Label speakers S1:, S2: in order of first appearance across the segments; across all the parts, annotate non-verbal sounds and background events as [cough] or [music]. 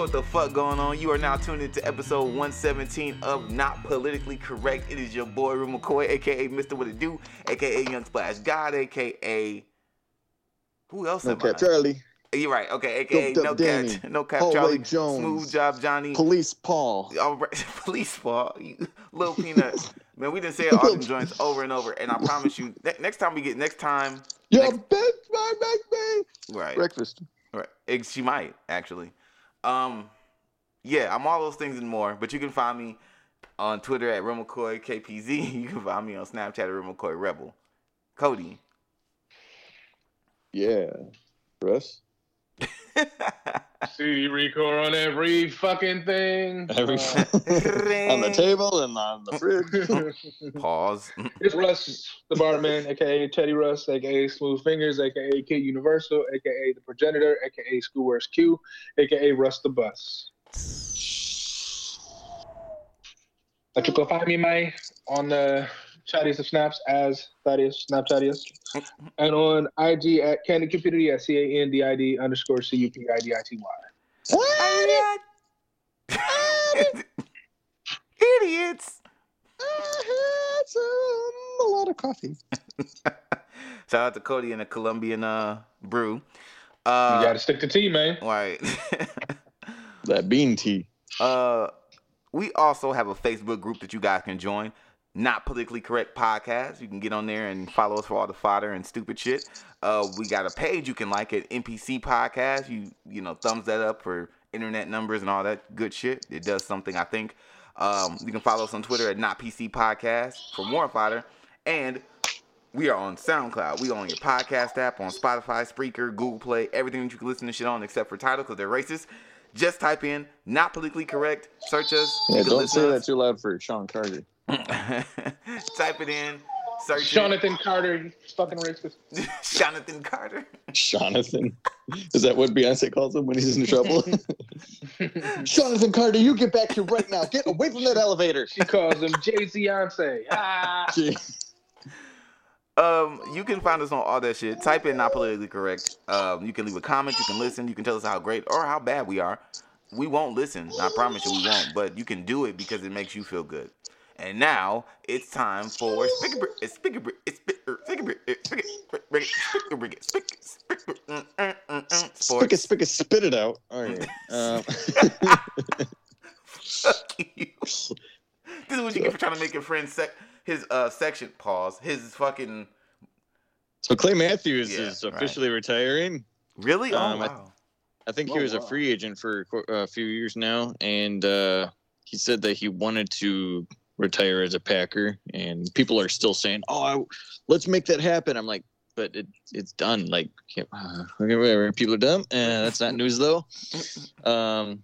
S1: Know what the fuck going on. You are now tuned into episode 117 of Not Politically Correct. It is your boy, Real McCoy, aka Mr. What It Do, aka Young Splash God, aka. Who else
S2: No cap? Charlie.
S1: You're right. Okay, aka No
S2: Danny.
S1: Cap, No Cap
S2: Hallway
S1: Charlie,
S2: Jones.
S1: Smooth Job Johnny,
S2: Police Paul.
S1: all right, [laughs] police Paul. little peanut. [laughs] Man, we didn't say all them joints over and over, and I promise you, ne- next time we get, next time,
S2: Your
S1: Next-
S2: bitch, my baby.
S1: right,
S2: Breakfast.
S1: right, she might actually. Um, yeah, I'm all those things and more. But you can find me on Twitter at Real McCoy KPZ. [laughs] You can find me on Snapchat at Real Rebel. Cody.
S2: Yeah. Russ. [laughs]
S3: CD record on every fucking thing.
S2: Every
S3: Uh,
S2: on the table and on the fridge. [laughs]
S1: Pause.
S3: it's Russ, the barman, aka Teddy Russ, aka Smooth Fingers, aka Kid Universal, aka the Progenitor, aka Schoolworks Q, aka Russ the Bus. Like you can find me, my on the Chattiest of Snaps as Thaddeus Snapchattiest, and on IG at Candy Cupidity at C A N D I D underscore C U P I D I T Y. [laughs]
S1: Idiots.
S2: I had some, a lot of coffee. [laughs]
S1: Shout out to Cody and the Colombian uh, brew.
S3: You
S1: Uh,
S3: gotta stick to tea, man.
S1: right. [laughs]
S2: That bean tea.
S1: Uh, we also have a Facebook group that you guys can join. Not politically correct podcast. You can get on there and follow us for all the fodder and stupid shit. Uh, we got a page you can like at NPC Podcast. You you know thumbs that up for internet numbers and all that good shit. It does something I think. Um, you can follow us on Twitter at Not PC Podcast for more fodder. And we are on SoundCloud. We are on your podcast app, on Spotify, Spreaker, Google Play, everything that you can listen to shit on except for Tidal because they're racist. Just type in not politically correct, search us.
S2: Yeah, don't say that too loud for Sean Carter.
S1: Us. [laughs] type it in, search
S3: Jonathan Carter, fucking racist. [laughs]
S1: Jonathan Carter.
S2: Jonathan. Is that what Beyonce calls him when he's in trouble? [laughs] Jonathan Carter, you get back here right now. Get away from that elevator.
S3: She calls him Jay Beyonce. Ah.
S1: Um, you can find us on all that shit. Type in not politically correct. Um, you can leave a comment, you can listen, you can tell us how great or how bad we are. We won't listen. I promise you we won't, but you can do it because it makes you feel good. And now it's time for Spick It's Spick It's Spick Spick It's Spick Spick Spick Spick
S2: Spick it,
S1: Sports.
S2: spick it, spit it out. All right. Um, [laughs]
S1: Fuck you. This is what you get for trying to make your friend sec his uh section pause. His fucking
S2: so Clay Matthews
S1: Yeah,
S2: is
S1: right.
S2: officially retiring.
S1: really? Oh
S2: Um, I-
S1: wow.
S2: I think
S3: Oh,
S2: he was a free agent for a few years now, and uh, he said that he wanted to retire as a Packer. And people are still saying, "Oh, I, let's make that happen." I'm like, but it, it's done. Like, uh, whatever. People are dumb. Uh, that's not news though. Um,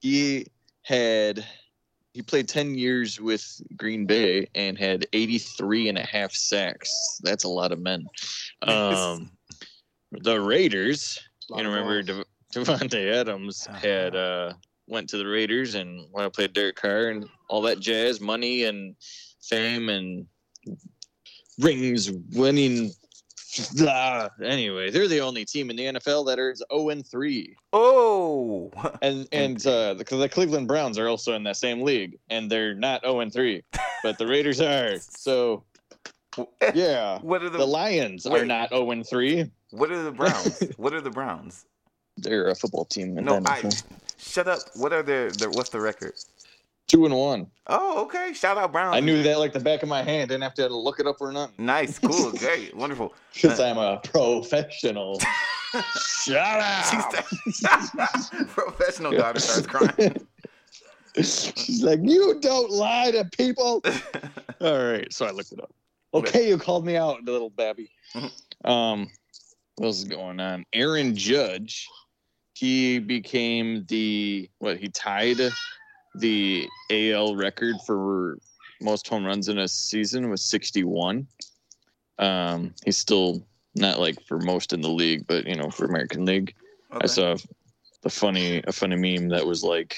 S2: he had he played 10 years with Green Bay and had 83 and a half sacks. That's a lot of men. Um, the Raiders, you know, remember De- Davante Adams had uh, went to the Raiders and went to play Derek Carr and all that jazz, money and fame and rings, winning. Blah. Anyway, they're the only team in the NFL that is 0 and 3
S1: Oh, [laughs]
S2: and and uh, the, the Cleveland Browns are also in that same league, and they're not zero and three, but the Raiders are. So yeah, [laughs]
S1: what are the,
S2: the Lions are not zero and three.
S1: what are the Browns? [laughs] what are the Browns?
S2: They're a football team. in
S1: No,
S2: the
S1: I. shut up. What are their, their what's the record?
S2: two and one.
S1: Oh, okay. Shout out Browns.
S2: I knew that like the back of my hand. Didn't have to look it up or nothing
S1: Nice, cool, [laughs] great, wonderful.
S2: because I'm a professional. [laughs] Shut up. [laughs]
S1: Professional daughter starts crying.
S2: She's like, you don't lie to people. All right, so I looked it up. Okay, you called me out, little babby.
S1: Mhm.
S2: Um, what else is going on? Aaron Judge, he became the what? He tied the AL record for most home runs in a season with 61. Um, he's still not like for most in the league, but you know, for American League. I saw the funny a funny meme that was like,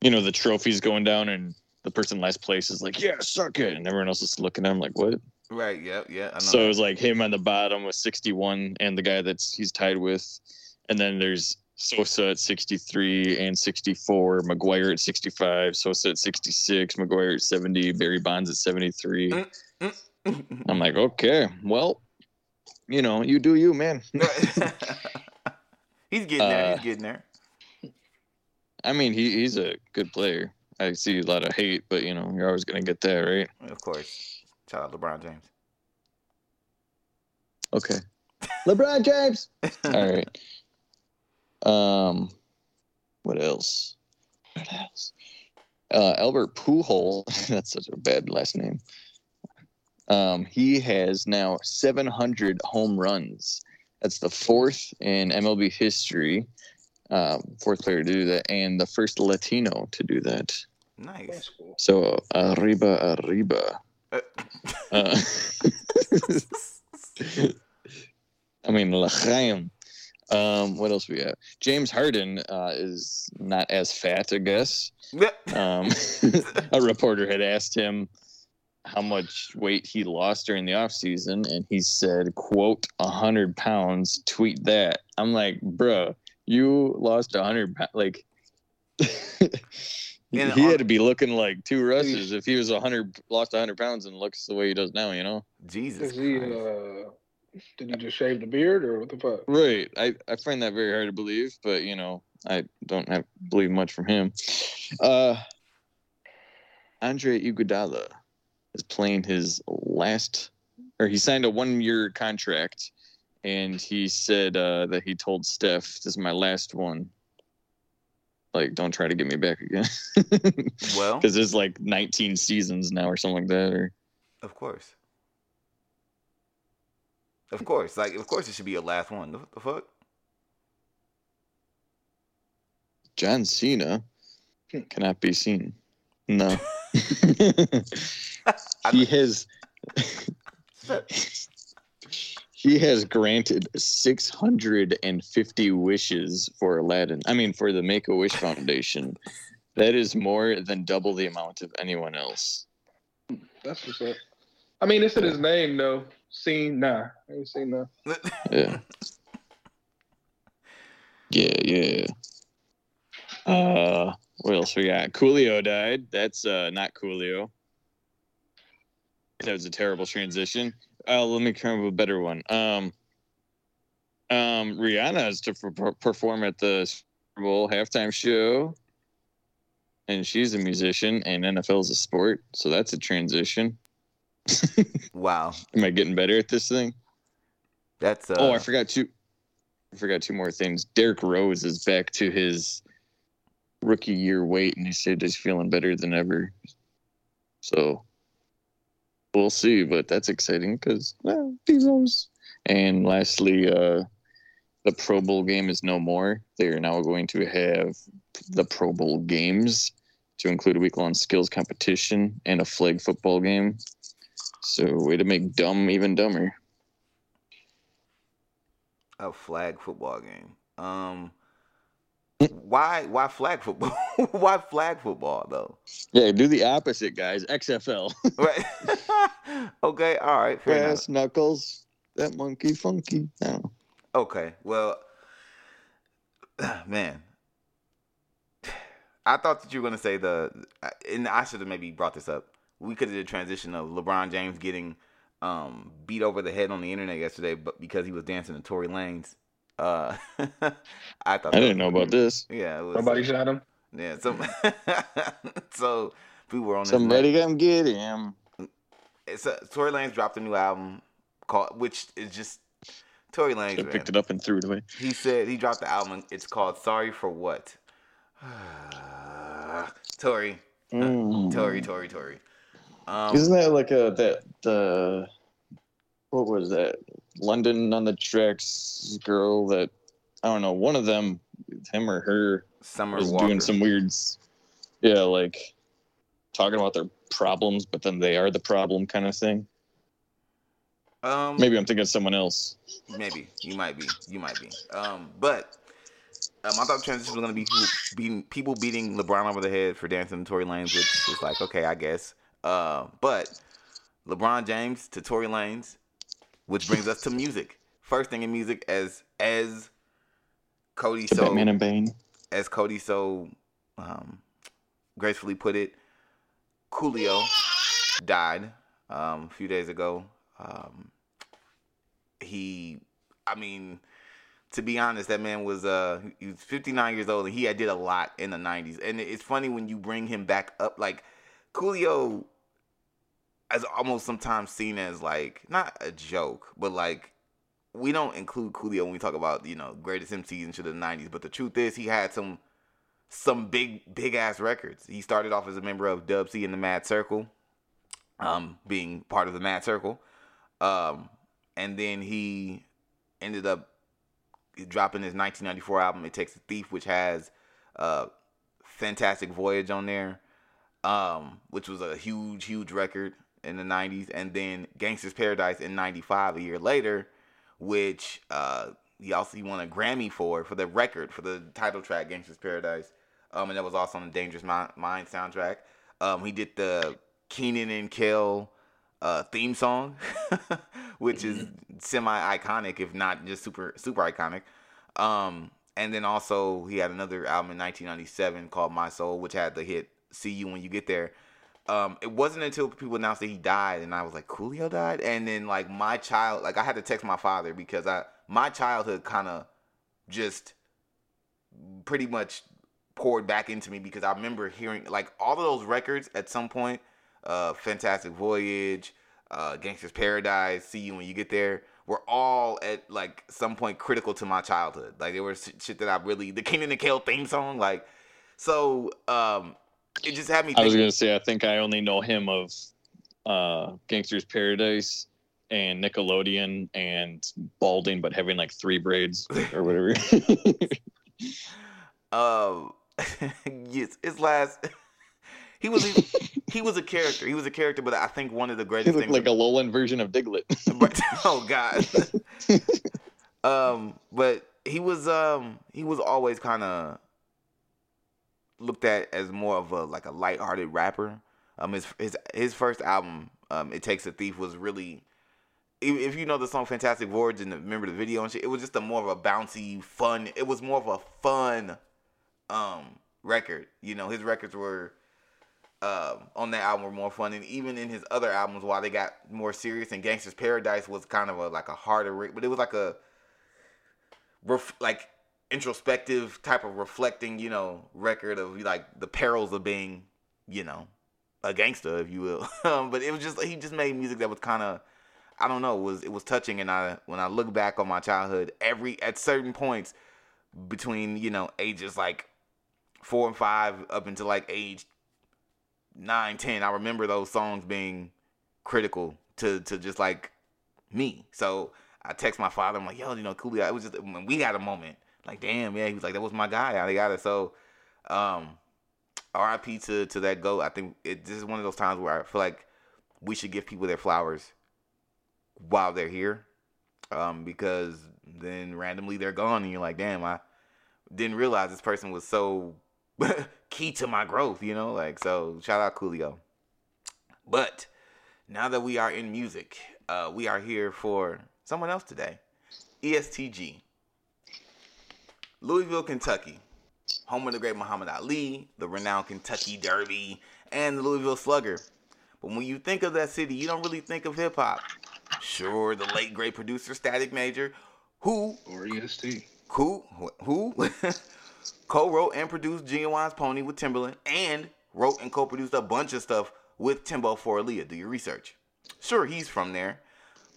S2: you know, the trophies going down and the person last place is like, yeah, suck it, and everyone else is looking at him like, what?
S1: Right. Yeah. Yeah. I know.
S2: So it was like him on the bottom with 61, and the guy that's he's tied with, and then there's Sosa at 63 and 64, McGwire at 65, Sosa at 66, McGwire at 70, Barry Bonds at 73.
S1: Mm.
S2: I'm like, okay, well, you know, you do you, man. [laughs] [laughs]
S1: he's getting there.
S2: Uh,
S1: He's getting there.
S2: I mean, he, he's a good player. I see a lot of hate, but you know, you're always gonna get that, right?
S1: Of course. Shout out LeBron James.
S2: Okay. LeBron James. [laughs] All right. Um, what else? What else? Uh, Albert Pujol. [laughs] That's such a bad last name. Um, he has now 700 home runs. That's the fourth in MLB history. Um, fourth player to do that, and the first Latino to do that.
S1: Nice.
S3: That's cool.
S2: So arriba, arriba.
S1: Uh, [laughs]
S2: Uh, [laughs] I mean, l'chaim. Um, what else we have? James Harden uh, is not as fat, I guess. Um, [laughs] a reporter had asked him how much weight he lost during the off season, and he said, "quote hundred pounds." Tweet that. I'm like, bruh, you lost hundred pounds. Like, he [laughs]
S1: And
S2: he
S1: on-
S2: had to be looking like two Russes if he was hundred, lost hundred pounds, and looks the way he does now. You know,
S1: Jesus.
S3: Is he?
S1: Christ.
S3: Did he just shave the beard or what the fuck?
S2: right? I I find that very hard to believe, but you know, I don't have believe much from him. Uh, Andre Iguodala is playing his last, or he signed a one-year contract, and he said uh, that he told Steph, "This is my last one. Like, don't try to get me back again." [laughs]
S1: Well,
S2: because it's like 19 seasons now or something like that. Or
S1: of course. Of course. Like, of course it should be your last one. The, the fuck?
S2: John Cena
S3: Hmm.
S2: cannot be seen. No.
S1: I- [laughs] [laughs]
S2: he has [laughs] he has granted 650 wishes for Aladdin. I mean for the Make a Wish Foundation. That is more than double the amount of anyone else.
S3: That's what's up. I mean, it's in his name though. Seen nah, I ain't seen nah. [laughs]
S2: Yeah. Yeah, yeah. Uh what else we got? Coolio died. That's uh not Coolio. That was a terrible transition. Uh, let me come up with a better one. Um, um, Rihanna is to per- perform at the Super Bowl halftime show, and she's a musician, and NFL is a sport, so that's a transition. [laughs]
S1: wow.
S2: Am I getting better at this thing?
S1: That's uh.
S2: oh, I forgot two. I forgot two more things. Derrick Rose is back to his rookie year weight, and he said he's feeling better than ever. So we'll see, but that's exciting because well, Rose. And lastly, uh, the Pro Bowl game is no more. They are now going to have the Pro Bowl games to include a week long skills competition and a flag football game. So way to make dumb even dumber.
S1: a flag football game. Um, why why flag football? [laughs] why flag football though?
S2: Yeah, do the opposite, guys. XFL. [laughs]
S1: Right. [laughs] okay. All right.
S2: Brass knuckles. That monkey funky. No.
S1: Okay. Well, [sighs] man, [sighs] I thought that you were gonna say the, and I should have maybe brought this up. We could have did a transition of LeBron James getting um, beat over the head on the internet yesterday, but because he was dancing to Tory Lanez. Uh, [laughs] I thought
S2: I didn't know about this.
S1: Yeah. It was,
S3: Nobody shot him.
S1: Yeah. [laughs] so so we were on this.
S2: Somebody come get him.
S1: It's a, Tory Lanez dropped a new album called, which is just Tory Lanez.
S2: Should
S1: man.
S2: picked it up and threw it away.
S1: He said he dropped the album. It's called Sorry for What. [sighs] Tory,
S2: Mm. [laughs]
S1: Tory, Tory, Tory. Um,
S2: Isn't that like a that the what was that? London on the tracks girl that I don't know. One of them, him or her,
S1: Summer
S2: was
S1: Walker.
S2: doing some weird, s- yeah, like talking about their problems, but then they are the problem kind of thing.
S1: um,
S2: Maybe I'm thinking of someone else.
S1: maybe you might be, you might be. Um, but um, I thought transition was gonna be people beating, people beating LeBron over the head for dancing to Tory Lanez, which is like okay, I guess. Uh, but LeBron James to Tory Lanez, which brings us to music. First thing in music, as as Cody so
S2: Batman and Bane.
S1: as Cody so um, gracefully put it, Coolio died um, a few days ago. Um, he, I mean, to be honest, that man was uh he was 59 years old and he did a lot in the 90s. And it's funny when you bring him back up, like Coolio, is almost sometimes seen as like not a joke, but like we don't include Coolio when we talk about you know greatest MCs into the 90s. But the truth is, he had some some big big ass records. He started off as a member of Dub C and the Maad Circle, um, being part of the Maad Circle, um, and then he ended up dropping his 1994 album "It Takes a Thief," which has uh, "Fantastic Voyage" on there, um, which was a huge huge record in the 90s, and then "Gangsta's Paradise" in '95, a year later, which uh, he also won a Grammy for for the record for the title track "Gangsta's Paradise." Um, and that was also on the Dangerous Mind, Mind soundtrack. Um, he did the Kenan and Kel uh, theme song, [laughs] which is semi iconic, if not just super super iconic. Um, and then also he had another album in 1997 called My Soul, which had the hit "See You When You Get There." Um, it wasn't until people announced that he died, and I was like, "Coolio died," and then like my child, like I had to text my father because I my childhood kind of just pretty much poured back into me because I remember hearing like all of those records at some point. Uh, Fantastic Voyage, uh, Gangster's Paradise, See You When You Get There were all at like some point critical to my childhood. Like there was shit that I really the King and the Kale theme song, like so. Um, it just had me.
S2: I was gonna say I think I only know him of uh, Gangster's Paradise and Nickelodeon and balding but having like three braids or whatever. [laughs]
S1: um, [laughs] yes, his last. [laughs] He was he, was a character. He was a character, but I think one of the
S2: he
S1: greatest things.
S2: like a Lowland version of Diglett.
S1: But- oh God. um, but he was um he was always kind of looked at as more of a like a lighthearted rapper. Um, his his his first album, um, "It Takes a Thief," was really. If you know the song "Fantastic Voyage" and remember the video and shit, it was just a more of a bouncy, fun. It was more of a fun, um, record. You know, his records were um, on that album were more fun, and even in his other albums, while they got more serious, and Gangster's Paradise was kind of a like a harder, but it was like a ref- like introspective type of reflecting, you know, record of like the perils of being, you know, a gangster, if you will. [laughs] Um, but it was just he just made music that was kind of, I don't know, was it was touching, and I when I look back on my childhood, every at certain points between you know ages like four and five up until like age nine, ten, I remember those songs being critical to to just like me. So I text my father. I'm like, yo, you know, Coolio. It was just when we had a moment. Like, damn, yeah. He was like, that was my guy. I got it. So, um, R.I.P. to to that goat. I think it, this is one of those times where I feel like we should give people their flowers while they're here, um, because then randomly they're gone, and you're like, damn, I didn't realize this person was so [laughs] key to my growth, you know? Like, so shout out Coolio. But now that we are in music, uh, we are here for someone else today ESTG. Louisville, Kentucky. Home of the great Muhammad Ali, the renowned Kentucky Derby, and the Louisville Slugger. But when you think of that city, you don't really think of hip hop. Sure, the late great producer Static Major, who
S3: Or EST.
S1: who who [laughs] co-wrote and produced Ginuwine's Pony with Timbaland and wrote and co-produced a bunch of stuff with Timbo for Aaliyah. Do your research. Sure, he's from there,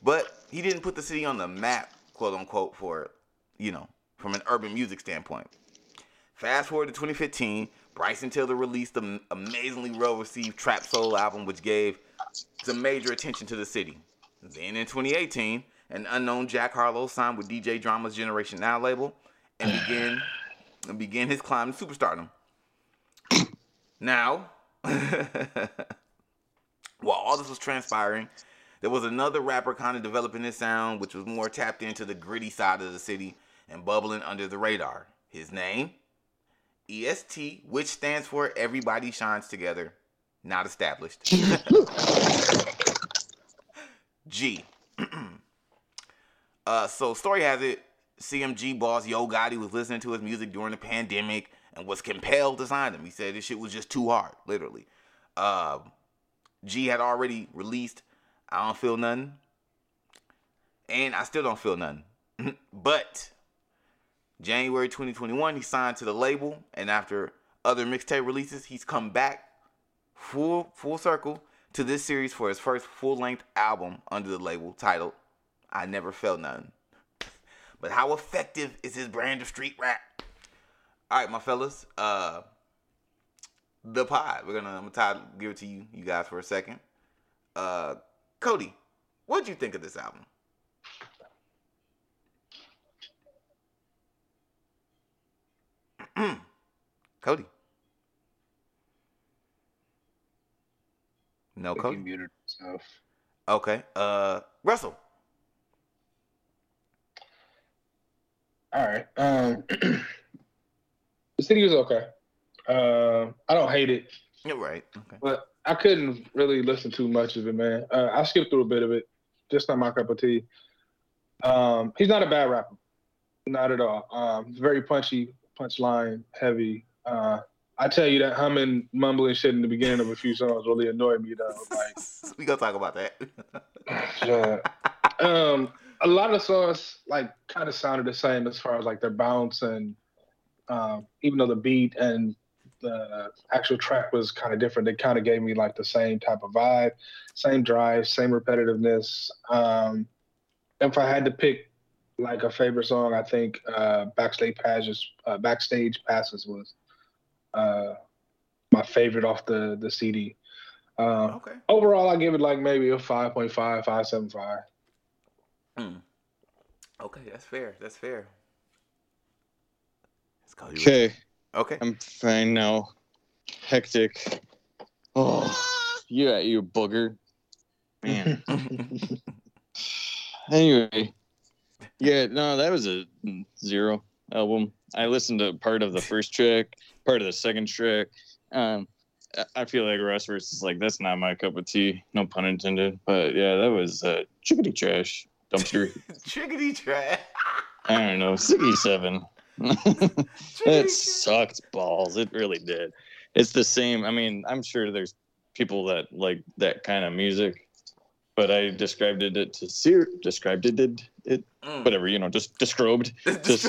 S1: but he didn't put the city on the map, quote unquote, for you know, from an urban music standpoint. Fast forward to 2015, Bryson Tiller released the amazingly well-received Trap Soul album, which gave some major attention to the city. Then in 2018, an unknown Jack Harlow signed with DJ Drama's Generation Now label and began and began his climb to superstardom. Now, [laughs] while all this was transpiring, there was another rapper kind of developing his sound, which was more tapped into the gritty side of the city and bubbling under the radar. His name, EST, which stands for Everybody Shines Together, not established. [laughs] G. [clears throat] uh, so story has it, CMG boss Yo Gotti was listening to his music during the pandemic and was compelled to sign him. He said this shit was just too hard, literally. Uh, G had already released I Don't Feel Nothing. And I still don't feel nothing. [clears throat] but January 2021, he signed to the label, and after other mixtape releases, he's come back full full circle to this series for his first full-length album under the label titled I Never Felt Nothing. But how effective is his brand of street rap? All right, my fellas, uh the pod. We're gonna I'm gonna tie, give it to you, you guys for a second. Uh Cody, what'd you think of this album? Cody. No,
S3: He
S1: Cody.
S3: muted himself.
S1: Okay. Uh, Russell.
S3: All right. Um, [clears throat] the city was okay. Um, I don't hate it,
S1: You're right. Okay.
S3: but I couldn't really listen to much of it, man. Uh, I skipped through a bit of it. Just not my cup of tea. Um, he's not a bad rapper, not at all. Um, very punchy, punchline heavy. Uh, I tell you that humming, mumbling shit in the beginning of a few songs really annoyed me though. Like, [laughs]
S1: we gonna talk about that. [laughs]
S3: yeah. um, a lot of songs like kind of sounded the same as far as like their bounce and um, even though the beat and the actual track was kind of different, they kind of gave me like the same type of vibe, same drive, same repetitiveness. Um, if I had to pick like a favorite song, I think uh, backstage passes, uh, backstage passes was uh, my favorite off the the CD. Um,
S1: okay.
S3: overall, I give it like maybe a 5.5, 5.75.
S1: Hmm. Okay, that's fair. That's fair. Let's call you.
S2: Okay,
S1: Okay.
S2: I'm fine now. Hectic. Oh, you at you booger. Man. [laughs] anyway, yeah, no, that was a zero album. I listened to part of the first track, part of the second track. Um, I- feel like Russ versus like that's not my cup of tea. No pun intended. But yeah, that was uh, chickadee trash dumpster. [laughs]
S1: Chickadee trash.
S2: I don't know, Siggy seven. [laughs] It sucked balls. It really did. It's the same. I mean, I'm sure there's people that like that kind of music, but I described it to Sir described it it, it
S1: Mm.
S2: whatever you know just described [laughs] just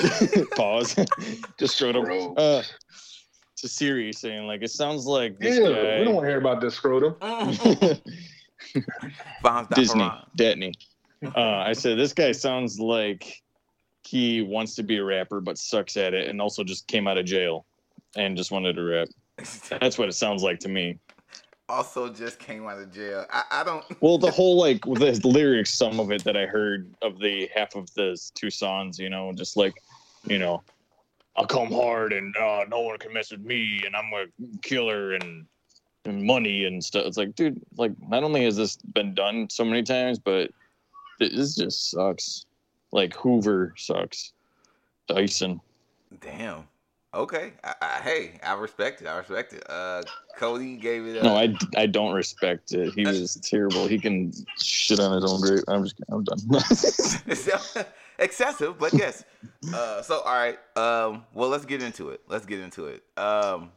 S2: [laughs] pause [laughs] just scrotum
S3: Scrotum.
S2: uh to Siri saying like it sounds like
S3: Yeah,
S2: this
S3: we don't want to hear about this scrotum.
S1: Bounce that
S2: Disney
S1: around.
S2: Datney. Uh, I said this guy sounds like he wants to be a rapper but sucks at it and also just came out of jail and just wanted to rap. That's what it sounds like to me.
S1: Also just came out of jail. I, I don't. [laughs]
S2: Well, the whole like the lyrics, some of it that I heard of the half of the two songs, you know, just like, you know, I'll come hard and uh, no one can mess with me, and I'm a killer and and money and stuff. It's like, dude, like not only has this been done so many times, but this just sucks. Like Hoover sucks. Dyson.
S1: Damn. Okay. I, I, hey, I respect it. I respect it. Uh, Cody gave it. A,
S2: No, I, I don't respect it. He was terrible. He can shit on his own grave. I'm just I'm done. [laughs]
S1: excessive, but yes. Uh, so all right. Um, well, let's get into it. Let's get into it. Um,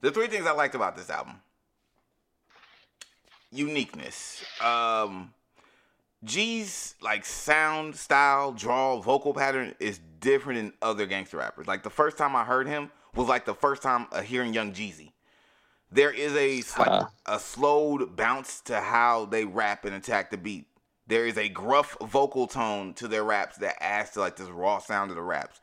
S1: the three things I liked about this album: uniqueness. Um, G's like sound, style, draw, vocal pattern is different than other gangster rappers. Like the first time I heard him was like the first time uh, hearing Young Jeezy. There is a like
S2: Ah.
S1: a slowed bounce to how they rap and attack the beat. There is a gruff vocal tone to their raps that adds to like this raw sound of the raps.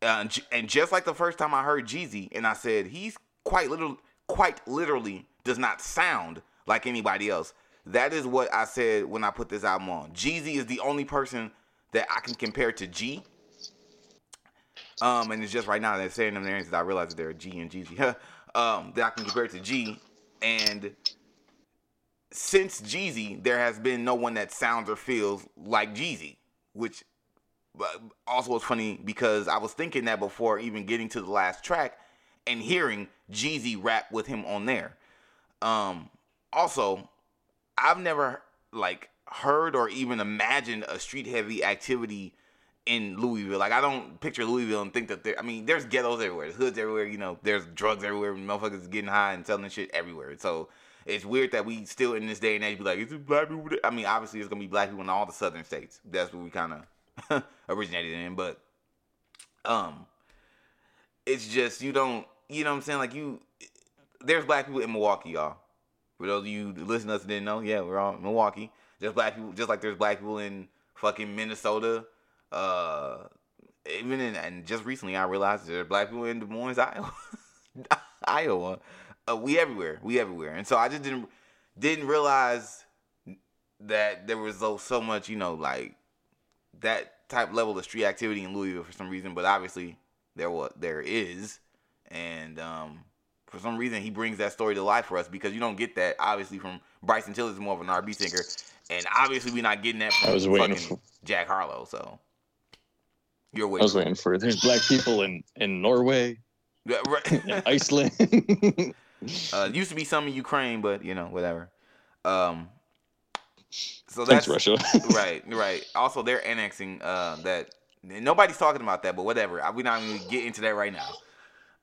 S1: Uh, and, and just like the first time I heard Jeezy, and I said he's quite literally, quite literally does not sound like anybody else. That is what I said when I put this album on. Jeezy is the only person that I can compare to G. Um, and it's just right now they're saying them names that I realize that they're G and Jeezy. [laughs] um, that I can compare to G. And since Jeezy, there has been no one that sounds or feels like Jeezy, which also was funny because I was thinking that before even getting to the last track and hearing Jeezy rap with him on there. Um, also, I've never like heard or even imagined a street heavy activity in Louisville. Like I don't picture Louisville and think that there. I mean, there's ghettos everywhere, there's hoods everywhere. You know, there's drugs everywhere. Motherfuckers getting high and selling shit everywhere. So it's weird that we still in this day and age be like, is it black people? I mean, obviously it's gonna be black people in all the southern states. That's what we kind of [laughs] originated in. But um, it's just you don't. You know what I'm saying? Like you, there's black people in Milwaukee, y'all. For those of you listeners didn't know, yeah, we're all in Milwaukee. Just black people, just like there's black people in fucking Minnesota. Uh, even in, and just recently I realized there's black people in Des Moines, Iowa. [laughs] Iowa. Uh, we everywhere. We everywhere. And so I just didn't didn't realize that there was so, so much, you know, like that type level of street activity in Louisville for some reason. But obviously there what there is, and um, for some reason he brings that story to life for us because you don't get that obviously from Bryson Tiller is more of an R&B singer, and obviously we're not getting that from
S2: I was waiting for-
S1: Jack Harlow. So you're waiting.
S2: I was waiting for there's black people in in Norway,
S1: Yeah,
S2: in. [laughs] Iceland.
S1: uh, used to be some in Ukraine, but you know whatever. Um, so that's
S2: Thanks, Russia. [laughs]
S1: right, right. Also, they're annexing uh, that. Nobody's talking about that, but whatever. We're not even gonna get into that right now.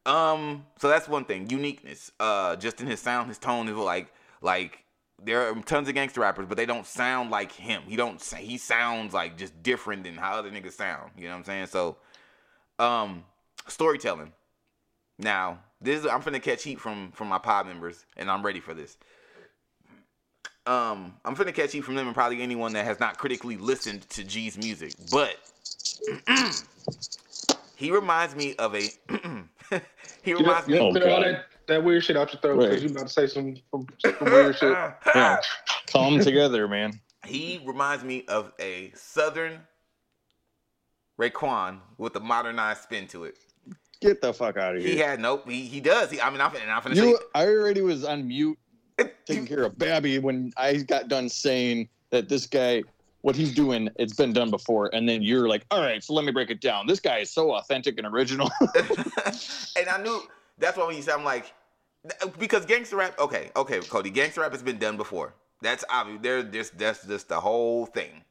S1: Um, so that's one thing. Uniqueness. Uh, just in his sound, his tone is like like there are tons of gangster rappers, but they don't sound like him. He don't. say He sounds like just different than how other niggas sound. You know what I'm saying? So, um, storytelling. Now, this is, I'm finna catch heat from from my pod members, and I'm ready for this. Um, I'm finna catch heat from them and probably anyone that has not critically listened to G's music, but [clears throat] he reminds me of a. [clears throat] he
S3: You
S1: reminds me.
S3: know,
S2: Oh,
S3: clear all
S2: God.
S3: that, that weird shit out your throat because
S2: Right.
S3: you about to say some, some, some weird shit. [laughs]
S2: Yeah. Calm [laughs] together, man.
S1: He reminds me of a Southern Raekwon with a modernized spin to it.
S2: Get the fuck out of here.
S1: He had nope. He he does. He, I mean, I'm finna, I'm finna
S2: You,
S1: say.
S2: I already was on mute [laughs] taking care of Babby when I got done saying that this guy, what he's doing, it's been done before, and then you're like, all right, so let me break it down. This guy is so authentic and original. [laughs]
S1: and I knew that's why when you said I'm like because gangster rap. Okay, okay, Cody. Gangster rap has been done before. That's obvious. There, there's that's just the whole thing.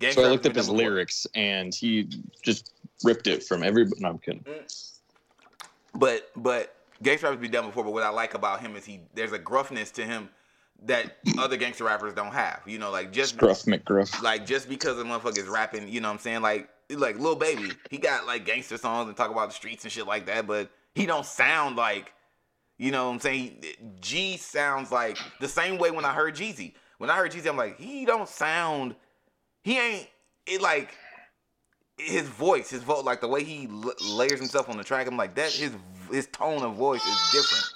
S1: Gangster
S2: so I looked up his
S1: before.
S2: lyrics, and he just ripped it from every. No, I'm kidding. Mm.
S1: But but gangster rap has been done before. But what I like about him is he there's a gruffness to him that other gangster rappers don't have. You know, like just
S2: Gruff McGruff.
S1: like just because the motherfucker is rapping, you know what I'm saying? Like like Lil Baby, he got like gangster songs and talk about the streets and shit like that, but he don't sound like you know what I'm saying? G sounds like the same way when I heard Jeezy. When I heard Jeezy, I'm like, he don't sound he ain't it like his voice, his vote, like the way he l- layers himself on the track. I'm like that. His his tone of voice is different.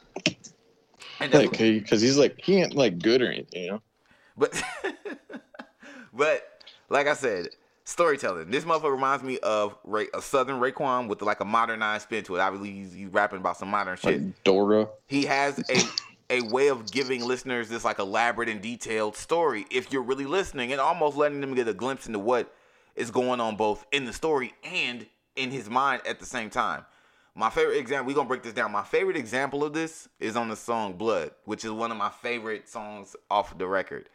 S2: Like, because he's like, he ain't like good or anything, you know?
S1: but [laughs] but like I said, storytelling. This motherfucker reminds me of Ray, a Southern Raekwon with like a modernized spin to it. Obviously, he's, he's rapping about some modern shit.
S2: Like Dora.
S1: He has [laughs] a a way of giving listeners this like elaborate and detailed story if you're really listening and almost letting them get a glimpse into what is going on both in the story and in his mind at the same time. My favorite example, we're gonna break this down. My favorite example of this is on the song Blood, which is one of my favorite songs off the record.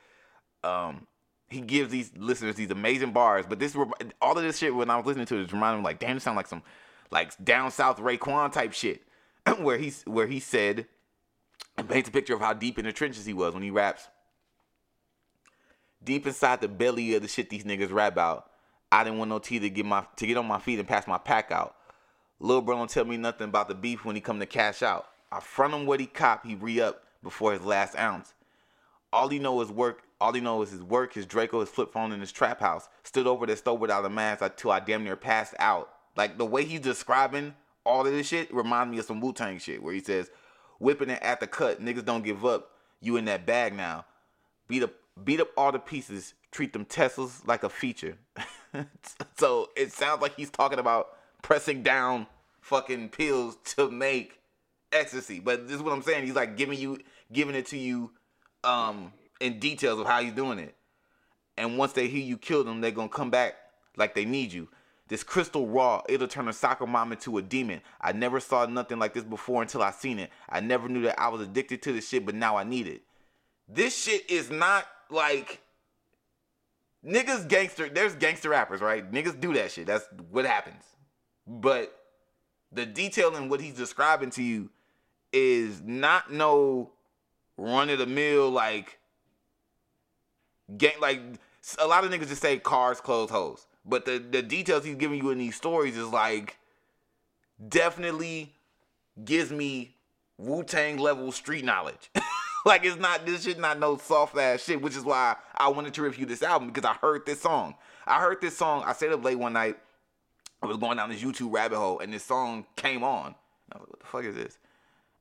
S1: Um, he gives these listeners these amazing bars, but this all of this shit when I was listening to it, it reminded me like, damn, it sound like some like down south Raekwon type shit, [clears throat] where he's where he said and paints a picture of how deep in the trenches he was when he raps. Deep inside the belly of the shit these niggas rap about, I didn't want no tea to get my to get on my feet and pass my pack out. Lil bro don't tell me nothing about the beef when he come to cash out. I front him what he cop, he re up before his last ounce. All he know is work. All he know is his work, his Draco, his flip phone in his trap house. Stood over the stove without a mask until I damn near passed out. Like the way he's describing all of this shit remind me of some Wu Tang shit where he says, "Whipping it at the cut, niggas don't give up. You in that bag now. Beat up, beat up all the pieces. Treat them Teslas like a feature." [laughs] so it sounds like he's talking about pressing down fucking pills to make ecstasy. But this is what I'm saying. He's like giving you, giving it to you, um, in details of how he's doing it. And once they hear you kill them, they're gonna come back like they need you. This crystal raw, it'll turn a soccer mom into a demon. I never saw nothing like this before until I seen it. I never knew that I was addicted to this shit, but now I need it. This shit is not like niggas gangster. There's gangster rappers, right? Niggas do that shit. That's what happens. But the detail in what he's describing to you is not no run of the mill like gang like a lot of niggas just say cars, clothes, hoes. But the the details he's giving you in these stories is like definitely gives me Wu Tang level street knowledge. [laughs] like it's not this shit not no soft ass shit, which is why I wanted to review this album because I heard this song. I heard this song. I stayed up late one night. I was going down this YouTube rabbit hole, and this song came on. I was like, "What the fuck is this?"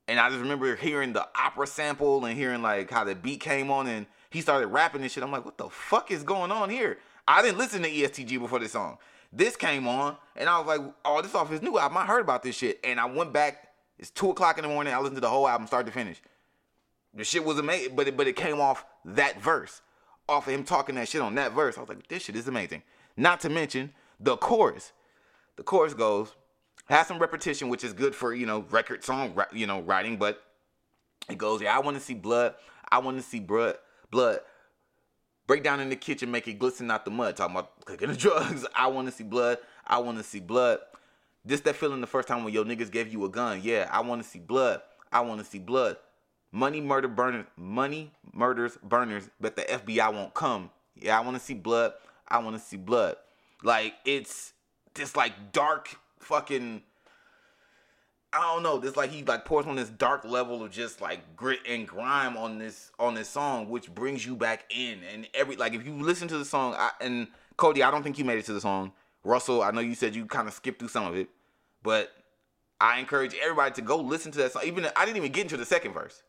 S1: And I just remember hearing the opera sample and hearing like how the beat came on, and he started rapping this shit. I'm like, "What the fuck is going on here?" I didn't listen to ESTG before this song. This came on, and I was like, "Oh, this off his new album." I heard about this shit, and I went back. It's two o'clock in the morning. I listened to the whole album, start to finish. The shit was amazing, but it, but it came off that verse, off of him talking that shit on that verse. I was like, this shit is amazing. Not to mention the chorus. The chorus goes, has some repetition, which is good for you know record song, you know writing, but it goes, yeah, I want to see blood. I want to see blood. Blood. Break down in the kitchen, make it glisten out the mud. Talking about cooking the [laughs] drugs. I want to see blood. I want to see blood. This that feeling the first time when your niggas gave you a gun. Yeah, I want to see blood. I want to see blood. Money murder burners, money murders burners, but the FBI won't come. Yeah, I want to see blood. I want to see blood. Like it's this like dark fucking. I don't know. This like he like pours on this dark level of just like grit and grime on this on this song, which brings you back in. And every like if you listen to the song, I, and Cody, I don't think you made it to the song. Russell, I know you said you kind of skipped through some of it, but I encourage everybody to go listen to that song. Even I didn't even get into the second verse.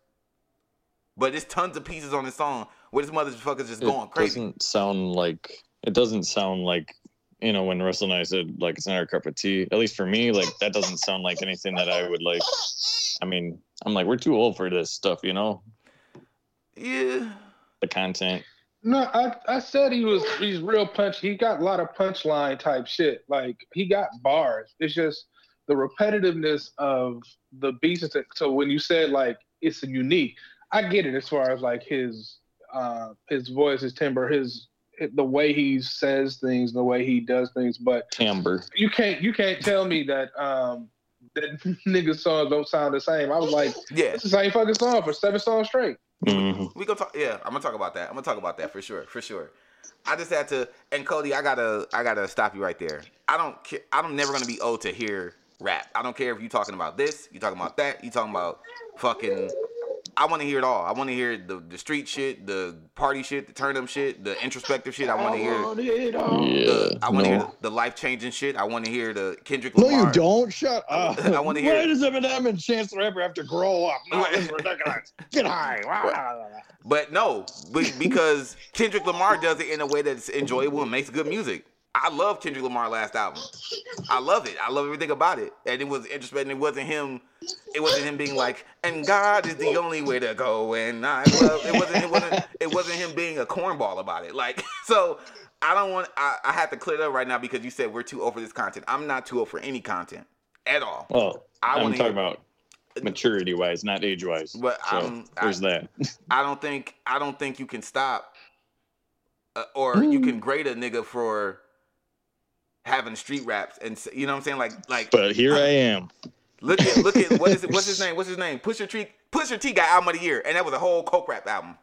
S1: But there's tons of pieces on this song where this motherfucker's just
S2: It
S1: going crazy.
S2: doesn't sound like it doesn't sound like you know when Russell and I said like it's not our cup of tea. At least for me, like that doesn't sound like anything that I would like. I mean, I'm like we're too old for this stuff, you know,
S1: Yeah.
S2: the content.
S3: No, I, I said he was he's real punch. He got a lot of punchline type shit. Like he got bars. It's just the repetitiveness of the beats. So when you said like it's unique, I get it as far as like his uh his voice, his timbre, his the way he says things, the way he does things. But
S2: Timbre.
S3: you can't you can't tell me that um that [laughs] niggas songs don't sound the same. I was like, [laughs]
S1: Yeah.
S3: it's the same fucking song for seven songs straight.
S2: Mhm.
S1: We gonna talk. Yeah, I'm gonna talk about that. I'm gonna talk about that for sure, for sure. I just had to. And Cody, I gotta, I gotta stop you right there. I don't care. I'm never gonna be old to hear rap. I don't care if you talking about this, you talking about that, you talking about fucking. I want to hear it all. I want to hear the the street shit, the party shit, the turn up shit, the introspective shit. I want to hear.
S3: it all.
S2: Yeah.
S1: The, I want to
S2: no.
S1: hear the, life changing shit. I want to hear the Kendrick Lamar.
S2: No, you don't. Shut up. [laughs]
S1: I wanna hear
S2: Why does Eminem and Chance the Rapper have to grow up? [laughs] No, this ridiculous. Get high.
S1: But no, be- because Kendrick Lamar does it in a way that's enjoyable and makes good music. I love Kendrick Lamar last album. I love it. I love everything about it. And it was interesting. It wasn't him. It wasn't him being like, "And God is the only way to go." And I love. It wasn't. It wasn't. It wasn't him being a cornball about it. Like [laughs] so. I don't want. I, I have to clear that up right now because you said we're too old for this content. I'm not too old for any content at all.
S2: Well,
S1: I
S2: I'm
S1: wanna
S2: talking about maturity wise, not age wise.
S1: But
S2: so
S1: I'm-
S2: there's that. [laughs]
S1: I don't think I don't think you can stop uh, or you can grade a nigga for having street raps and you know what I'm saying like like
S2: But here I am.
S1: look at look at what is it what's his [laughs] name what's his name Pusha T Pusha T got album of the year and that was a whole coke rap album.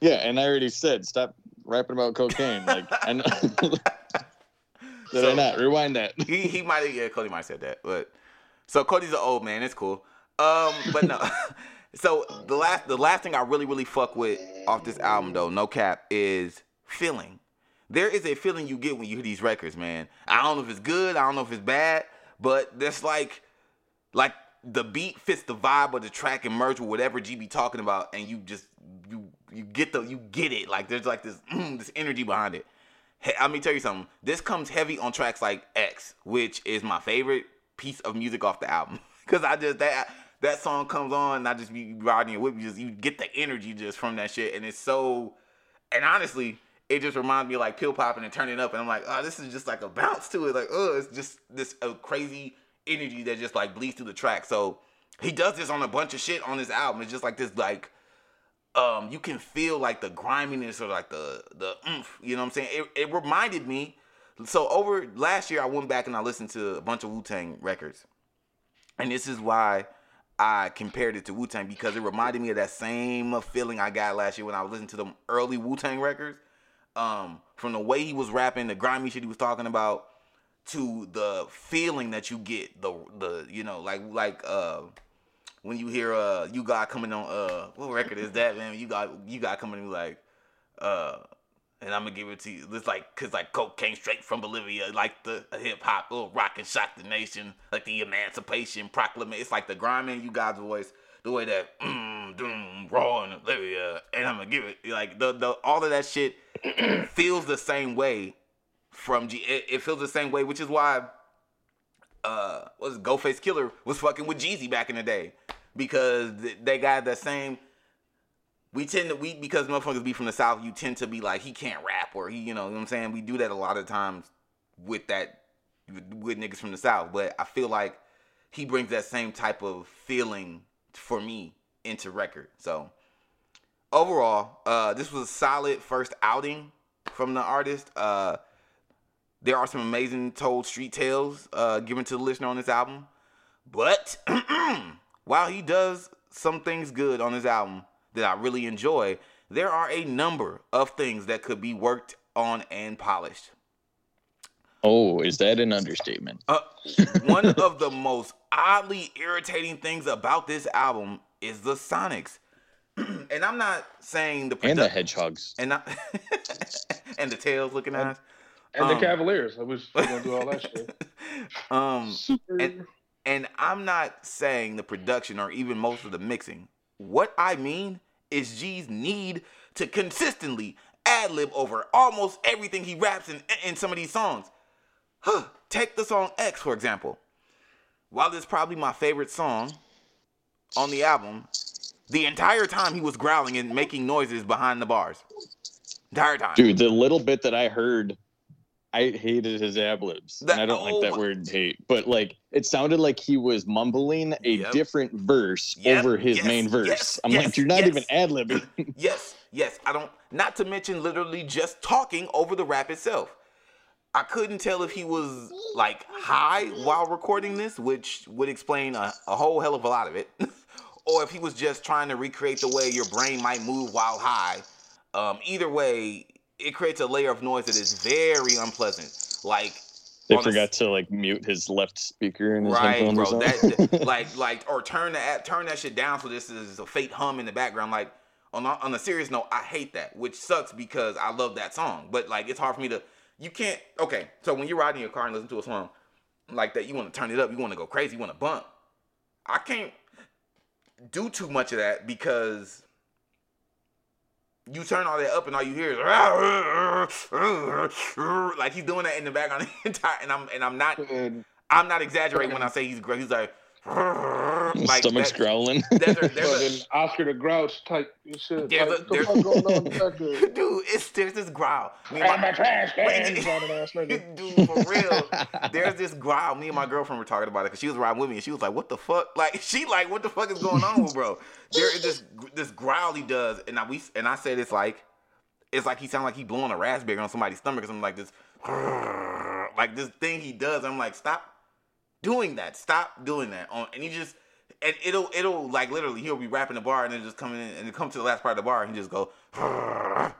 S2: Yeah, and I already said stop rapping about cocaine. Like I know. [laughs] [laughs] Did
S1: So-
S2: I not rewind that?
S1: He he might have yeah Cody might have said that but so Cody's an old man it's cool um but no so the last the last thing I really really fuck with off this album though no cap is feeling there is a feeling you get when you hear these records man I don't know if it's good I don't know if it's bad but there's like like the beat fits the vibe of the track and merge with whatever GB talking about and you just you you get the you get it like there's like this mm, this energy behind it Hey, let me tell you something. This comes heavy on tracks like X, which is my favorite piece of music off the album. [laughs] Cause I just that that song comes on, and I just be riding it with you. Just you get the energy just from that shit, and it's so. And honestly, it just reminds me like pill popping and turning up, and I'm like, oh, this is just like a bounce to it. Like, oh, it's just this a crazy energy that just like bleeds through the track. So he does this on a bunch of shit on this album. It's just like this like um, you can feel like the griminess or like the the oomph, you know what I'm saying? It, it reminded me. So over last year, I went back and I listened to a bunch of Wu Tang records, and this is why I compared it to Wu Tang because it reminded me of that same feeling I got last year when I was listening to them early Wu Tang records. Um, from the way he was rapping, the grimy shit he was talking about, to the feeling that you get, the the you know like like uh when you hear uh you got coming on uh what record is that man you got you got coming in like uh and I'm gonna give it to you. It's like cause like coke came straight from Bolivia, like the hip hop, little rock and shock the nation, like the Emancipation Proclamation. It's like the grime in you guys' voice, the way that [clears throat] mm, doom raw in Bolivia, and I'm gonna give it like the the all of that shit [clears throat] feels the same way from G. It, it feels the same way, which is why uh was Ghostface Killah was fucking with Jeezy back in the day because they got the same. We tend to we because motherfuckers be from the south. You tend to be like he can't rap or he you know, you know what I'm saying. We do that a lot of times with that with niggas from the south. But I feel like he brings that same type of feeling for me into record. So overall, uh, this was a solid first outing from the artist. Uh, there are some amazing told street tales uh, given to the listener on this album, but [clears throat] while he does some things good on this album that I really enjoy, there are a number of things that could be worked on and polished.
S2: Oh, is that an understatement?
S1: Uh, [laughs] one of the most oddly irritating things about this album is the Sonics. [clears throat] and I'm not saying the
S2: produ- and the hedgehogs
S1: and not [laughs] and the tails looking
S3: and, and um, the Cavaliers. I wish we gonna do all that shit. [laughs]
S1: Um, Super. And, and I'm not saying the production or even most of the mixing. What I mean is G's need to consistently ad lib over almost everything he raps in, in some of these songs. Huh. Take the song X, for example. While it's probably my favorite song on the album, the entire time he was growling and making noises behind the bars. Entire time.
S2: Dude, the little bit that I heard I hated his ab libs. and I don't oh, like that oh word hate, but like it sounded like he was mumbling a yep. different verse yep. over his yes, main verse. Yes, I'm yes, like, you're not even ad libbing. [laughs]
S1: yes, yes. I don't. Not to mention literally just talking over the rap itself. I couldn't tell if he was like high while recording this, which would explain a, a whole hell of a lot of it, [laughs] or if he was just trying to recreate the way your brain might move while high. Um, either way, it creates a layer of noise that is very unpleasant. Like
S2: they forgot a, to like mute his left speaker and his right, bro.
S1: That, [laughs] like, like, or turn that turn that shit down so this is a fake hum in the background. Like, on a, on a serious note, I hate that, which sucks because I love that song. But like, it's hard for me to. You can't. Okay, so when you're riding your car and listen to a song like that, you want to turn it up. You want to go crazy. You want to bump. I can't do too much of that because you turn all that up and all you hear is [laughs] like he's doing that in the background [laughs] the entire and I'm and I'm not I'm not exaggerating when I say he's great. He's like [laughs]
S2: like stomach's that, growling.
S3: There's a, [laughs] there's a, Oscar the Grouch type shit. There's like, a, there's, going
S1: on [laughs] dude, it's there's this growl.
S3: Me and my, my trash [laughs] can.
S1: dude, for real. There's this growl. Me and my girlfriend were talking about it because she was riding with me and she was like, "What the fuck?" Like she like, "What the fuck is going on, bro?" There is this this growl he does, and I we and I said it's like it's like he sounds like he blowing a raspberry on somebody's stomach or something like this. Like this thing he does. I'm like, stop doing that. Stop doing that. On and he just and it'll it'll like literally he'll be rapping the bar and then just coming in and come to the last part of the bar and he just go [laughs]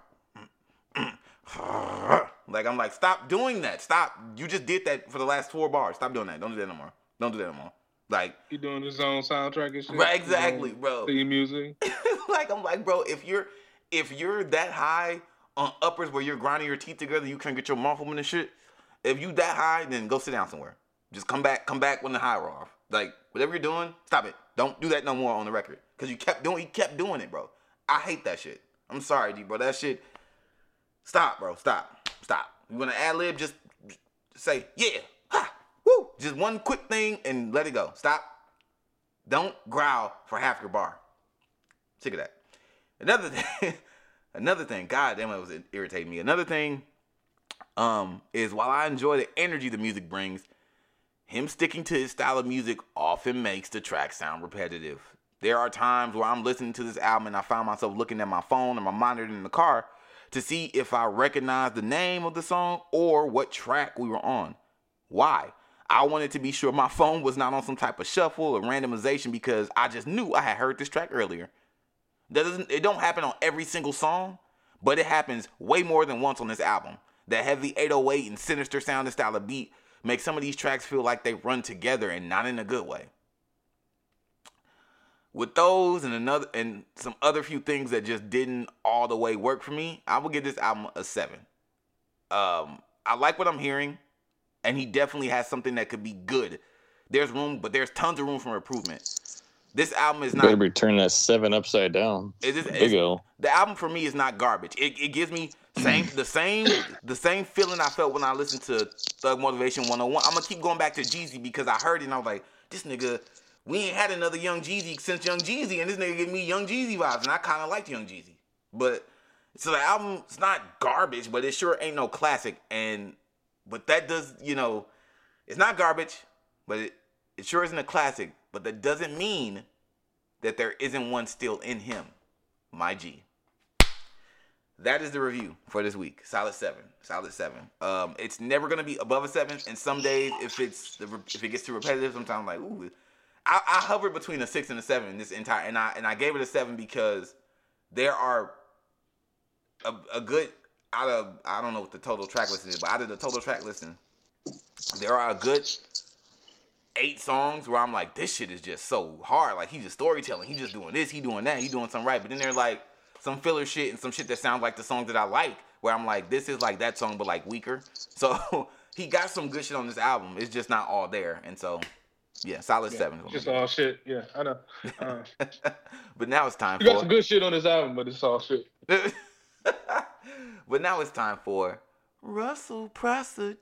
S1: like I'm like stop doing that. Stop. You just did that for the last four bars. Stop doing that. Don't do that no more. Don't do that no more. Like
S3: you doing his own soundtrack and shit.
S1: Right, exactly, bro.
S3: Theme music. [laughs]
S1: like I'm like, bro, if you're if you're that high on uppers where you're grinding your teeth together, you can't get your mouth open and shit. If you that high, then go sit down somewhere. Just come back, come back when the high are off. Like whatever you're doing, stop it. Don't do that no more on the record. Cause you kept doing, you kept doing it, bro. I hate that shit. I'm sorry, D, bro. That shit. Stop, bro. Stop. Stop. You wanna ad lib? Just say yeah, ha, woo. Just one quick thing and let it go. Stop. Don't growl for half your bar. Sick of that. Another [laughs] thing. another thing. God damn, it was irritating me. Another thing. Um, is while I enjoy the energy the music brings, him sticking to his style of music often makes the track sound repetitive. There are times where I'm listening to this album and I find myself looking at my phone or my monitor in the car to see if I recognize the name of the song or what track we were on. Why? I wanted to be sure my phone was not on some type of shuffle or randomization because I just knew I had heard this track earlier. That doesn't it don't happen on every single song, but it happens way more than once on this album. The heavy 808 and sinister sound and style of beat make some of these tracks feel like they run together and not in a good way. With those and another and some other few things that just didn't all the way work for me, I will give this album a seven. Um, I like what I'm hearing and he definitely has something that could be good. There's room, but there's tons of room for improvement. This album is not.
S2: Better be turning that seven upside down.
S1: It is,
S2: Big O.
S1: The album for me is not garbage. It, it gives me same the same the same feeling I felt when I listened to Thug Motivation 101. I'm gonna keep going back to Jeezy because I heard it and I was like, this nigga, we ain't had another Young Jeezy since Young Jeezy, and this nigga give me Young Jeezy vibes, and I kind of liked Young Jeezy. But so the album, it's not garbage, but it sure ain't no classic. And but that does, you know, it's not garbage, but it, it sure isn't a classic. But that doesn't mean that there isn't one still in him. My G. That is the review for this week. Solid seven. Solid seven. Um, it's never gonna be above a seven. And some days, if it's if it gets too repetitive, sometimes I'm like, ooh. I, I hovered between a six and a seven this entire, and I and I gave it a seven because there are a, a good out of I don't know what the total track listing is, but out of the total track listing, there are a good eight songs where I'm like, this shit is just so hard. Like he's just storytelling. He's just doing this, he doing that, he doing something right. But then there's like some filler shit and some shit that sounds like the songs that I like, where I'm like, this is like that song but like weaker. [laughs] So he got some good shit on this album. It's just not all there. And so yeah, solid
S3: Yeah,
S1: seven.
S3: Just all shit. Yeah, I know. Uh, [laughs]
S1: but now it's time
S3: you got
S1: for
S3: some good shit on this album, but it's all shit. [laughs]
S1: but now it's time for Russell Prosity.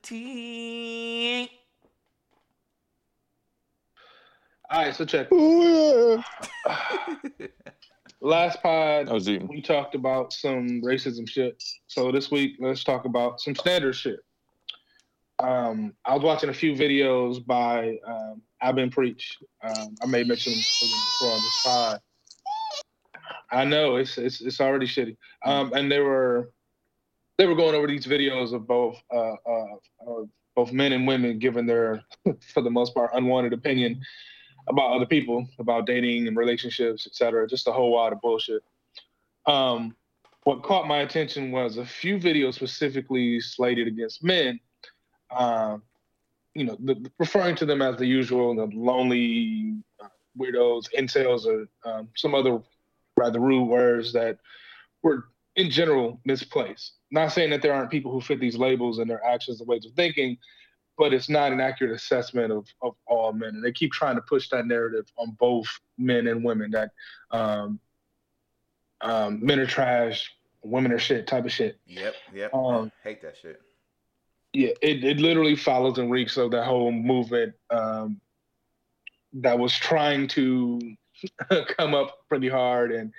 S3: All right, so check. [sighs] Last pod,
S2: I was eating.
S3: we talked about some racism shit. So this week, let's talk about some standard shit. Um, I was watching a few videos by um, I've been preach. Um, I may mention them before on this pod. I know it's it's it's already shitty. Um, and they were they were going over these videos of both uh, uh, of both men and women giving their, [laughs] for the most part, unwanted opinion about other people, about dating and relationships, etc. Just a whole lot of bullshit. Um, what caught my attention was a few videos specifically slated against men. Um, you know, the, referring to them as the usual, the lonely uh, weirdos, incels, or um, some other rather rude words that were in general misplaced. Not saying that there aren't people who fit these labels and their actions and ways of thinking, but it's not an accurate assessment of, of all men. And they keep trying to push that narrative on both men and women that um, um, men are trash, women are shit type of shit.
S1: Yep, yep.
S3: Um,
S1: Hate that shit.
S3: Yeah, it, it literally follows and reeks of that whole movement um, that was trying to [laughs] come up pretty hard. And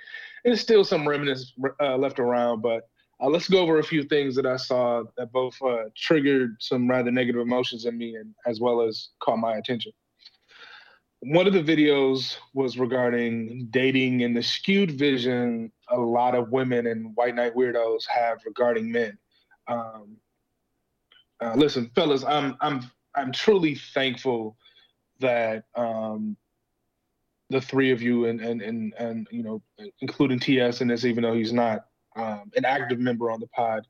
S3: there's still some remnants uh, left around, but uh, let's go over a few things that I saw that both uh, triggered some rather negative emotions in me and as well as caught my attention. One of the videos was regarding dating and the skewed vision a lot of women and white knight weirdos have regarding men. Um, uh, listen, fellas, I'm I'm I'm truly thankful that um, the three of you and and and and you know, including TS in this, even though he's not um, an active member on the pod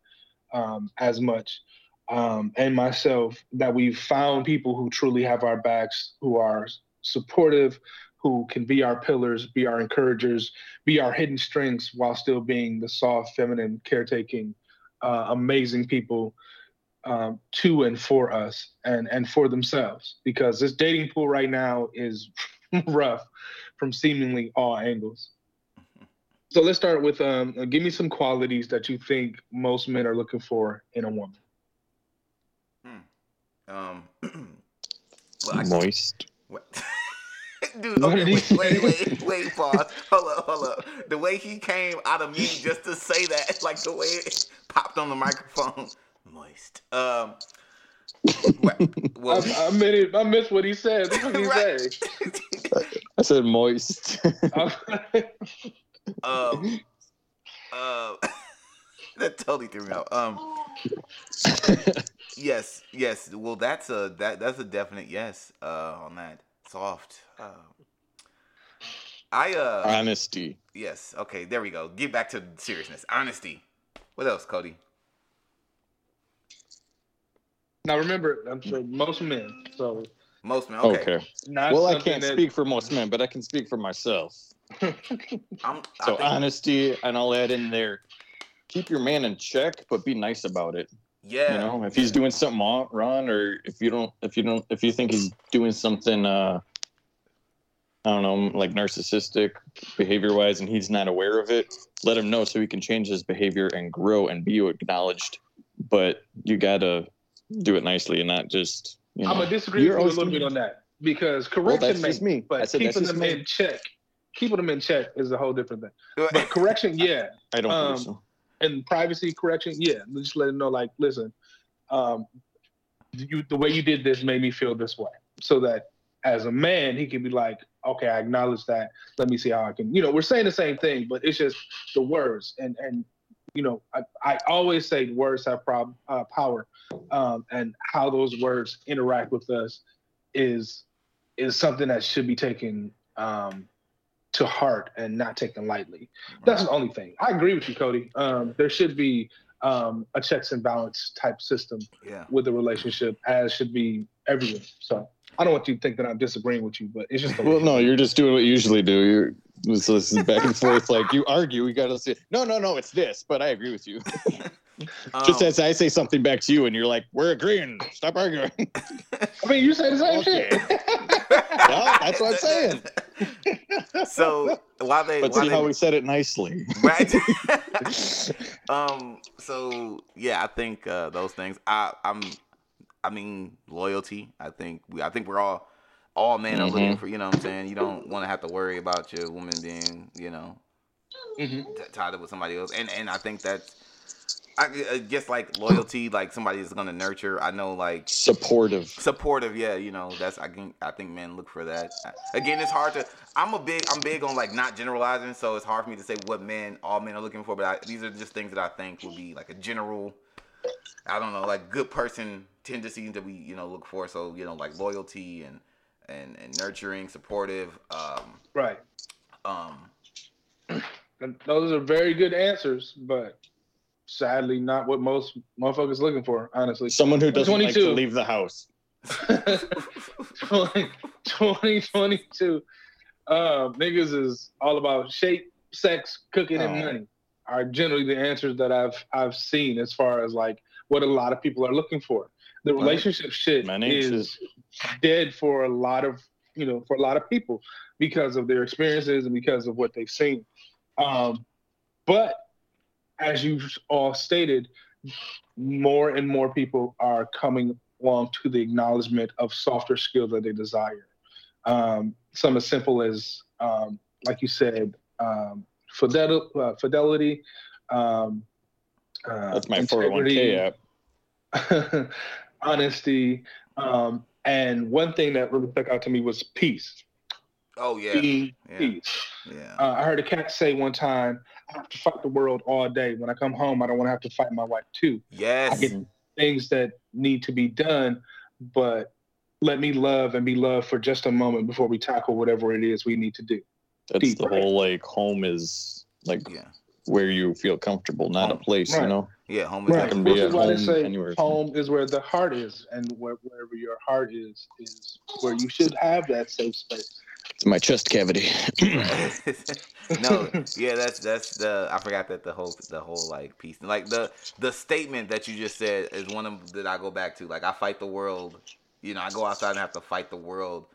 S3: um, as much, um, and myself, that we've found people who truly have our backs, who are supportive, who can be our pillars, be our encouragers, be our hidden strengths, while still being the soft, feminine, caretaking, uh, amazing people um, to and for us and and for themselves. Because this dating pool right now is [laughs] rough from seemingly all angles so let's start with um, give me some qualities that you think most men are looking for in a woman
S1: Um, [clears throat] well,
S2: Moist.
S1: what? [laughs] Dude,
S3: What
S1: okay,
S3: did he
S1: wait, wait, wait, [laughs] wait, pause. Hold up, hold up. The way he came out of me just to say that, [laughs] like the way it popped on the microphone, moist. Um, well, well
S3: I, I, meant it, I missed what he said. That's what he
S1: Right.
S3: said.
S2: I said moist.
S1: Um, uh, [laughs] that totally threw me out. Um, [laughs] yes, yes. Well, that's a that that's a definite yes. Uh, on that soft. Uh, I uh
S2: Honesty.
S1: yes. Okay, there we go. Get back to seriousness. Honesty. What else, Cody?
S3: now remember, I'm sure most men. So
S1: Most men. Okay.
S2: Okay.
S3: not
S2: Well, I can't
S3: that-
S2: speak for most men, but I can speak for myself.
S1: I'm,
S2: So
S1: think-
S2: honesty, and I'll add in there. Keep your man in check, but be nice about it.
S1: yeah.
S2: You know, if he's doing something wrong- wrong, or if you don't, if you don't, if you think he's doing something, uh, I don't know, like narcissistic behavior wise, and he's not aware of it, let him know so he can change his behavior and grow and be acknowledged. But you gotta do it nicely and not just. You know,
S3: I'm gonna disagree with you a little bit on that because
S2: Well,
S3: correction
S2: that's
S3: may,
S2: me.
S3: But
S2: said that's
S3: keeping
S2: just
S3: them
S2: me.
S3: in check, keeping them in check is a whole different thing. But correction, [laughs] yeah,
S2: I don't
S3: um,
S2: think so.
S3: and privacy correction, yeah. Just let them know, like, listen, um, you the way you did this made me feel this way, so that as a man, he can be like, okay, I acknowledge that. Let me see how I can. You know, we're saying the same thing, but it's just the words, and and you know, I, I always say words have prob, uh, power, um, and how those words interact with us is is something that should be taken um, to heart and not taken lightly. That's the only thing. I agree with you, Cody. Um, there should be um, a checks and balance type system
S1: yeah.
S3: with the relationship, as should be everywhere. So I don't want you to think that I'm disagreeing with you, but it's just the [laughs]
S2: Well, no, you're just doing what you usually do. You're this, this is back and [laughs] forth. Like you argue, we gotta say, no, no, no, it's this. But I agree with you. [laughs] just
S1: Um,
S2: as I say something back to you, and you're like, we're agreeing. Stop arguing.
S3: I mean, you say the same
S2: Okay.
S3: shit.
S2: well, that's what I'm saying.
S1: So while they,
S2: But
S1: while
S2: see
S1: they
S2: how we said it nicely.
S1: right. [laughs] um. So yeah, I think uh, those things. I I'm. I mean loyalty. I think we. I think we're all. All men are looking
S2: Mhm.
S1: for. You know what I'm saying. You don't want to have to worry about your woman being. You know.
S3: Mhm.
S1: t- tied up with somebody else, and and I think that's. I I guess like loyalty, like somebody is gonna nurture. I know like
S2: Supportive.
S1: supportive yeah you know that's i can i think men look for that again it's hard to i'm a big i'm big on like not generalizing so it's hard for me to say what men all men are looking for but I, these are just things that i think would be like a general i don't know like good person tendencies that we you know look for so you know like loyalty and and and nurturing supportive um
S3: Right.
S1: um
S3: And those are very good answers, but sadly, not what most motherfuckers looking for. Honestly.
S2: Someone who doesn't like to
S3: 22.
S2: leave the house. [laughs]
S3: 2022. Um, niggas is all about shape, sex, cooking, and
S2: Oh.
S3: money. Are generally the answers that I've I've seen as far as like what a lot of people are looking for. The
S2: Right.
S3: relationship shit
S2: ain't
S3: is dead for a lot of you know for a lot of people because of their experiences and because of what they've seen. Um, but as you've all stated, more and more people are coming along to the acknowledgement of softer skills that they desire. Um, some as simple as, um, like you said, um, fidel- uh, fidelity. Um, uh,
S2: That's my
S3: integrity,
S2: 401k app. [laughs]
S3: honesty, um, and one thing that really stuck out to me was peace.
S1: oh yeah
S3: Peace.
S1: yeah
S3: Peace.
S1: yeah
S3: Uh, I heard a cat say one time, "I have to fight the world all day. When I come home, I don't want to have to fight my wife too.
S1: Yes.
S3: I get things that need to be done, but let me love and be loved for just a moment before we tackle whatever it is we need to do."
S2: That's
S3: deep,
S2: the
S3: right?
S2: whole like home is like
S1: yeah
S2: where you feel comfortable, not a
S1: Home.
S2: place. You know.
S1: yeah home is
S2: Right.
S1: like-
S2: can be
S3: Which
S2: at
S3: is why they
S2: home
S3: say
S2: anywhere.
S3: home is where the heart is, and where, wherever your heart is is where you should have that safe space.
S2: It's my chest cavity. [laughs]
S1: no, yeah, that's that's the I forgot that the whole the whole like piece like the the statement that you just said is one of that I go back to. Like I fight the world, you know, I go outside and have to fight the world,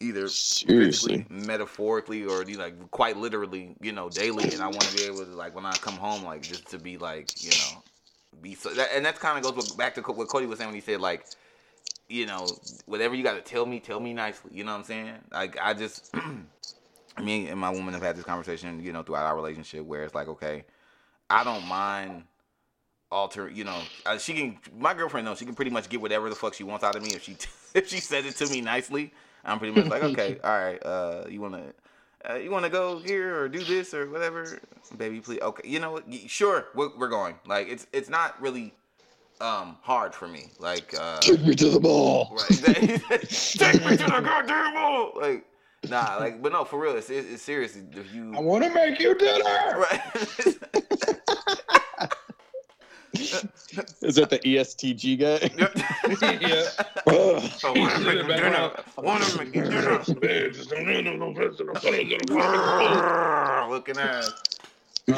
S1: either
S2: Seriously.
S1: metaphorically, or you know, like quite literally, you know, daily. And I want to be able to like when I come home, like just to be like, you know, be so. That, and that kind of goes back to what Cody was saying when he said like you know, whatever you got to tell me, tell me nicely. You know what I'm saying? Like I just, [clears throat] me and my woman have had this conversation, you know, throughout our relationship where it's like, okay, I don't mind alter, you know, uh, she can. My girlfriend knows she can pretty much get whatever the fuck she wants out of me if she [laughs] if she says it to me nicely. I'm pretty much like, [laughs] okay, all right, uh, you wanna, uh, you wanna go here or do this or whatever, baby, please. Okay, you know what? Sure, we're, we're going. Like, it's it's not really um hard for me. Like, uh,
S2: Take me to the mall.
S1: right? [laughs] Take me to [laughs] the goddamn wall. Like, nah, like, but no, for real, it's it's, it's serious. If you
S3: I want to make you dinner.
S1: right.
S2: Is that the ESTG guy? [laughs]
S3: yeah.
S2: Ugh.
S1: So I wanna make you dinner. Wanna make you dinner. Looking ass. Um,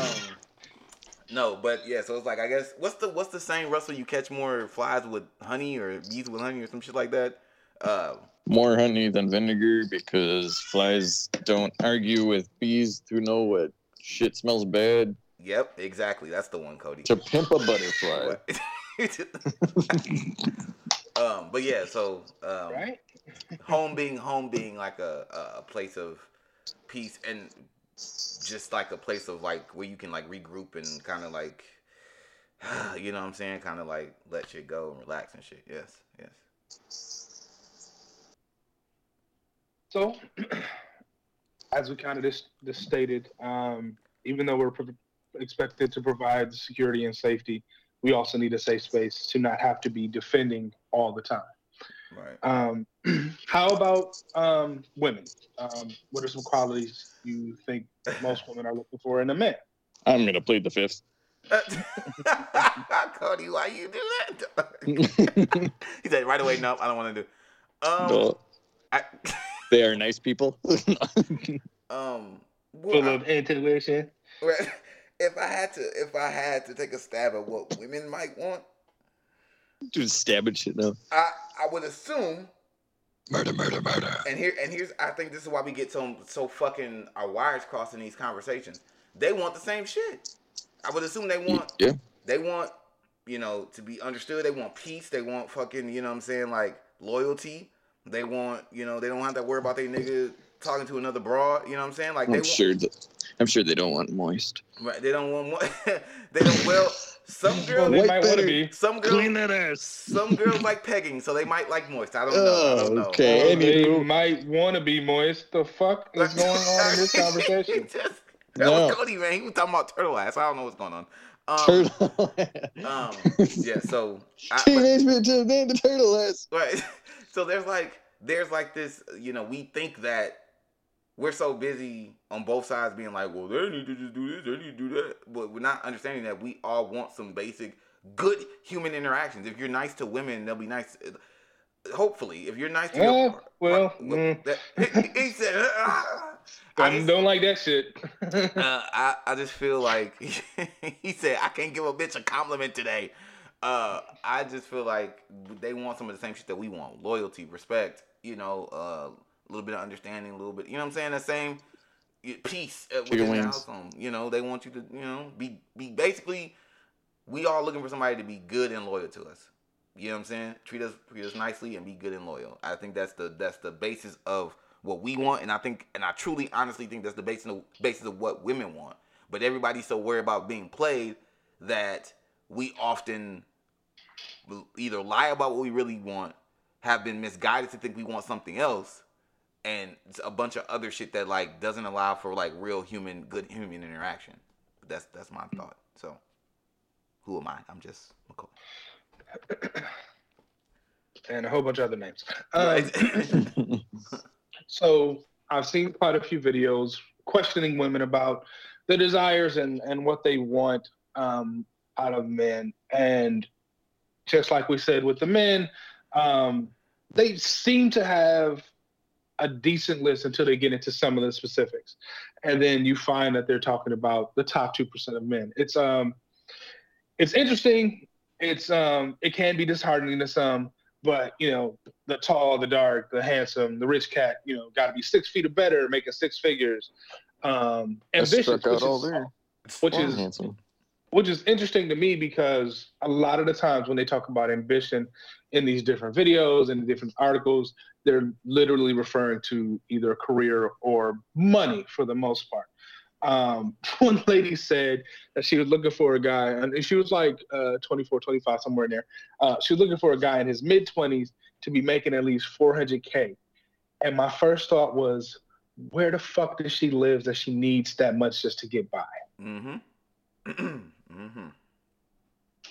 S1: no, but yeah, so it's like I guess what's the what's the saying, Russell? You catch more flies with honey or bees with honey or some shit like that. Uh,
S2: More honey than vinegar because flies don't argue with bees to know what shit smells bad.
S1: yep, exactly. That's the one, Cody.
S2: To pimp a butterfly. [laughs] [laughs]
S1: um, but yeah, so um,
S3: Right.
S1: home being home being like a, a- a place of peace and just like a place of like where you can like regroup and kind of like [sighs] you know what I'm saying kind of like let shit go and relax and shit yes yes
S3: So, [clears throat] as we kind of just, just stated, um, even though we're pro- expected to provide security and safety, we also need a safe space to not have to be defending all the time.
S1: right
S3: Um, [clears throat] how about um, women? Um, what are some qualities you think most women are looking for in a man?
S2: I'm gonna plead the fifth. [laughs]
S1: Cody why you do that [laughs] he said right away no I don't want to do um
S2: No,
S1: I, [laughs]
S2: they are nice people.
S1: um well,
S3: Full
S1: I-
S3: of intuition.
S1: If I had to, if I had to take a stab at what women might want,
S2: Just stabbing shit now.
S1: I I would assume,
S2: Murder, murder, murder.
S1: and here and here's I think this is why we get so so fucking our wires crossed in these conversations. They want the same shit. I would assume they want
S2: Yeah.
S1: they want you know to be understood. They want peace. They want fucking you know what I'm saying like loyalty. They want you know they don't have to worry about their nigga talking to another broad. You know what I'm saying like they
S2: I'm
S1: want,
S2: sure that I'm sure they don't want moist.
S1: right, they don't want more. [laughs] they don't well some
S3: Well,
S1: girls
S3: they
S2: White
S3: might want to
S2: better.
S3: be.
S1: some girls
S2: that ass.
S1: Some girls like pegging, so they might like moist. I don't know. I don't know.
S2: Oh, okay.
S3: Well, they
S2: Anywho.
S3: might want to be moist. The fuck is going on in this [laughs] conversation?
S1: Just- that
S2: No.
S1: was Cody, man. He was talking about turtle ass. I don't know what's going on. Um,
S2: Turtle.
S1: um, [laughs] yeah. So, I, but-
S2: Teenage Mutant Ninja Turtle ass.
S1: right. So there's like there's like this. You know, we think that we're so busy on both sides being like, well, they need to just do this, they need to do that, but we're not understanding that we all want some basic good human interactions. If you're nice to women, they'll be nice. Hopefully, if you're nice to
S3: Yeah,
S1: your
S3: well,
S1: Well,
S3: mm.
S1: that- he, he said, I,
S3: I
S1: just,
S3: don't like that shit.
S1: uh, I, I just feel like [laughs] he said I can't give a bitch a compliment today. Uh, I just feel like they want some of the same shit that we want: loyalty, respect, you know, uh, a little bit of understanding, a little bit, you know what I'm saying? The same peace uh, within the
S2: wings.
S1: household. You know, they want you to, you know, be be basically. We all looking for somebody to be good and loyal to us. You know what I'm saying? Treat us treat us nicely and be good and loyal. I think that's the that's the basis of what we want, and I think and I truly honestly think that's the basis of basis of what women want. But everybody's so worried about being played that we often either lie about what we really want, have been misguided to think we want something else, and a bunch of other shit that like doesn't allow for like real human good human interaction. That's that's my thought. So who am I? I'm just McCoy. [coughs]
S3: and a whole bunch of other names.
S1: Right. [laughs]
S3: so I've seen quite a few videos questioning women about the desires and, and what they want um, out of men. And just like we said with the men, um, they seem to have a decent list until they get into some of the specifics. And then you find that they're talking about the top 2% of men. It's um it's interesting. It's um it can be disheartening to some, but you know, the tall, the dark, the handsome, the rich cat, you know, got to be six feet or better, making six figures. Um,
S2: I
S3: ambitious,
S2: out
S3: which
S2: all
S3: is,
S2: there.
S3: which is
S2: handsome.
S3: Which is interesting to me because a lot of the times when they talk about ambition in these different videos and different articles, they're literally referring to either a career or money for the most part. Um, [laughs] one lady said that she was looking for a guy, and she was like uh, 24, 25, somewhere in there. Uh, she was looking for a guy in his mid 20s to be making at least 400K. And my first thought was, where the fuck does she live that she needs that much just to get by?
S1: Mm-hmm. [clears throat] mm-hmm.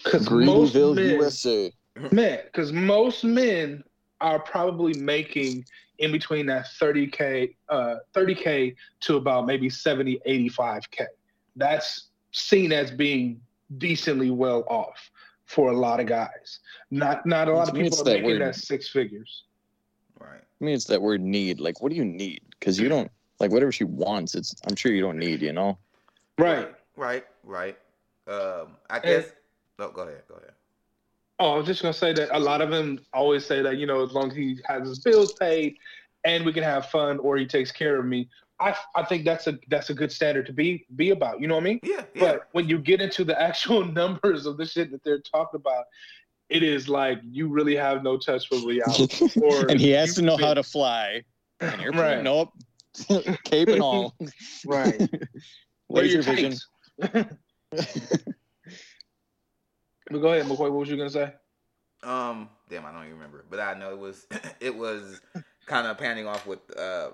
S3: Because most
S2: Greenville,
S3: men,
S2: USA. [laughs]
S3: man, because most men are probably making in between that 30k, uh, 30k to about maybe 70, 85k. That's seen as being decently well off for a lot of guys. Not not a lot of people
S2: it's
S3: are
S2: that
S3: making
S2: word.
S3: that six figures.
S1: Right.
S2: I mean, it's that word need. Like, what do you need? Because you don't like whatever she wants. It's I'm sure you don't need. You know.
S3: Right.
S1: Right. Right. Um, I
S3: And-
S1: guess. Oh, go ahead. Go ahead.
S3: Oh, I was just gonna say that a lot of them always say that you know as long as he has his bills paid and we can have fun or he takes care of me. I I think that's a that's a good standard to be be about. You know what I mean?
S1: Yeah. Yeah.
S3: But when you get into the [laughs] actual numbers of the shit that they're talking about, it is like you really have no touch with reality. [laughs] Or
S2: and he has to know
S3: fit-
S2: how to fly. An airplane?
S3: Right.
S2: Nope. [laughs] Cape and all.
S3: Right. Where
S2: Laser
S3: your
S2: vision.
S3: But go ahead, McCoy. What was you gonna say?
S1: Um, damn, I don't even remember, but I know it was [laughs] it was kind of panning off with uh,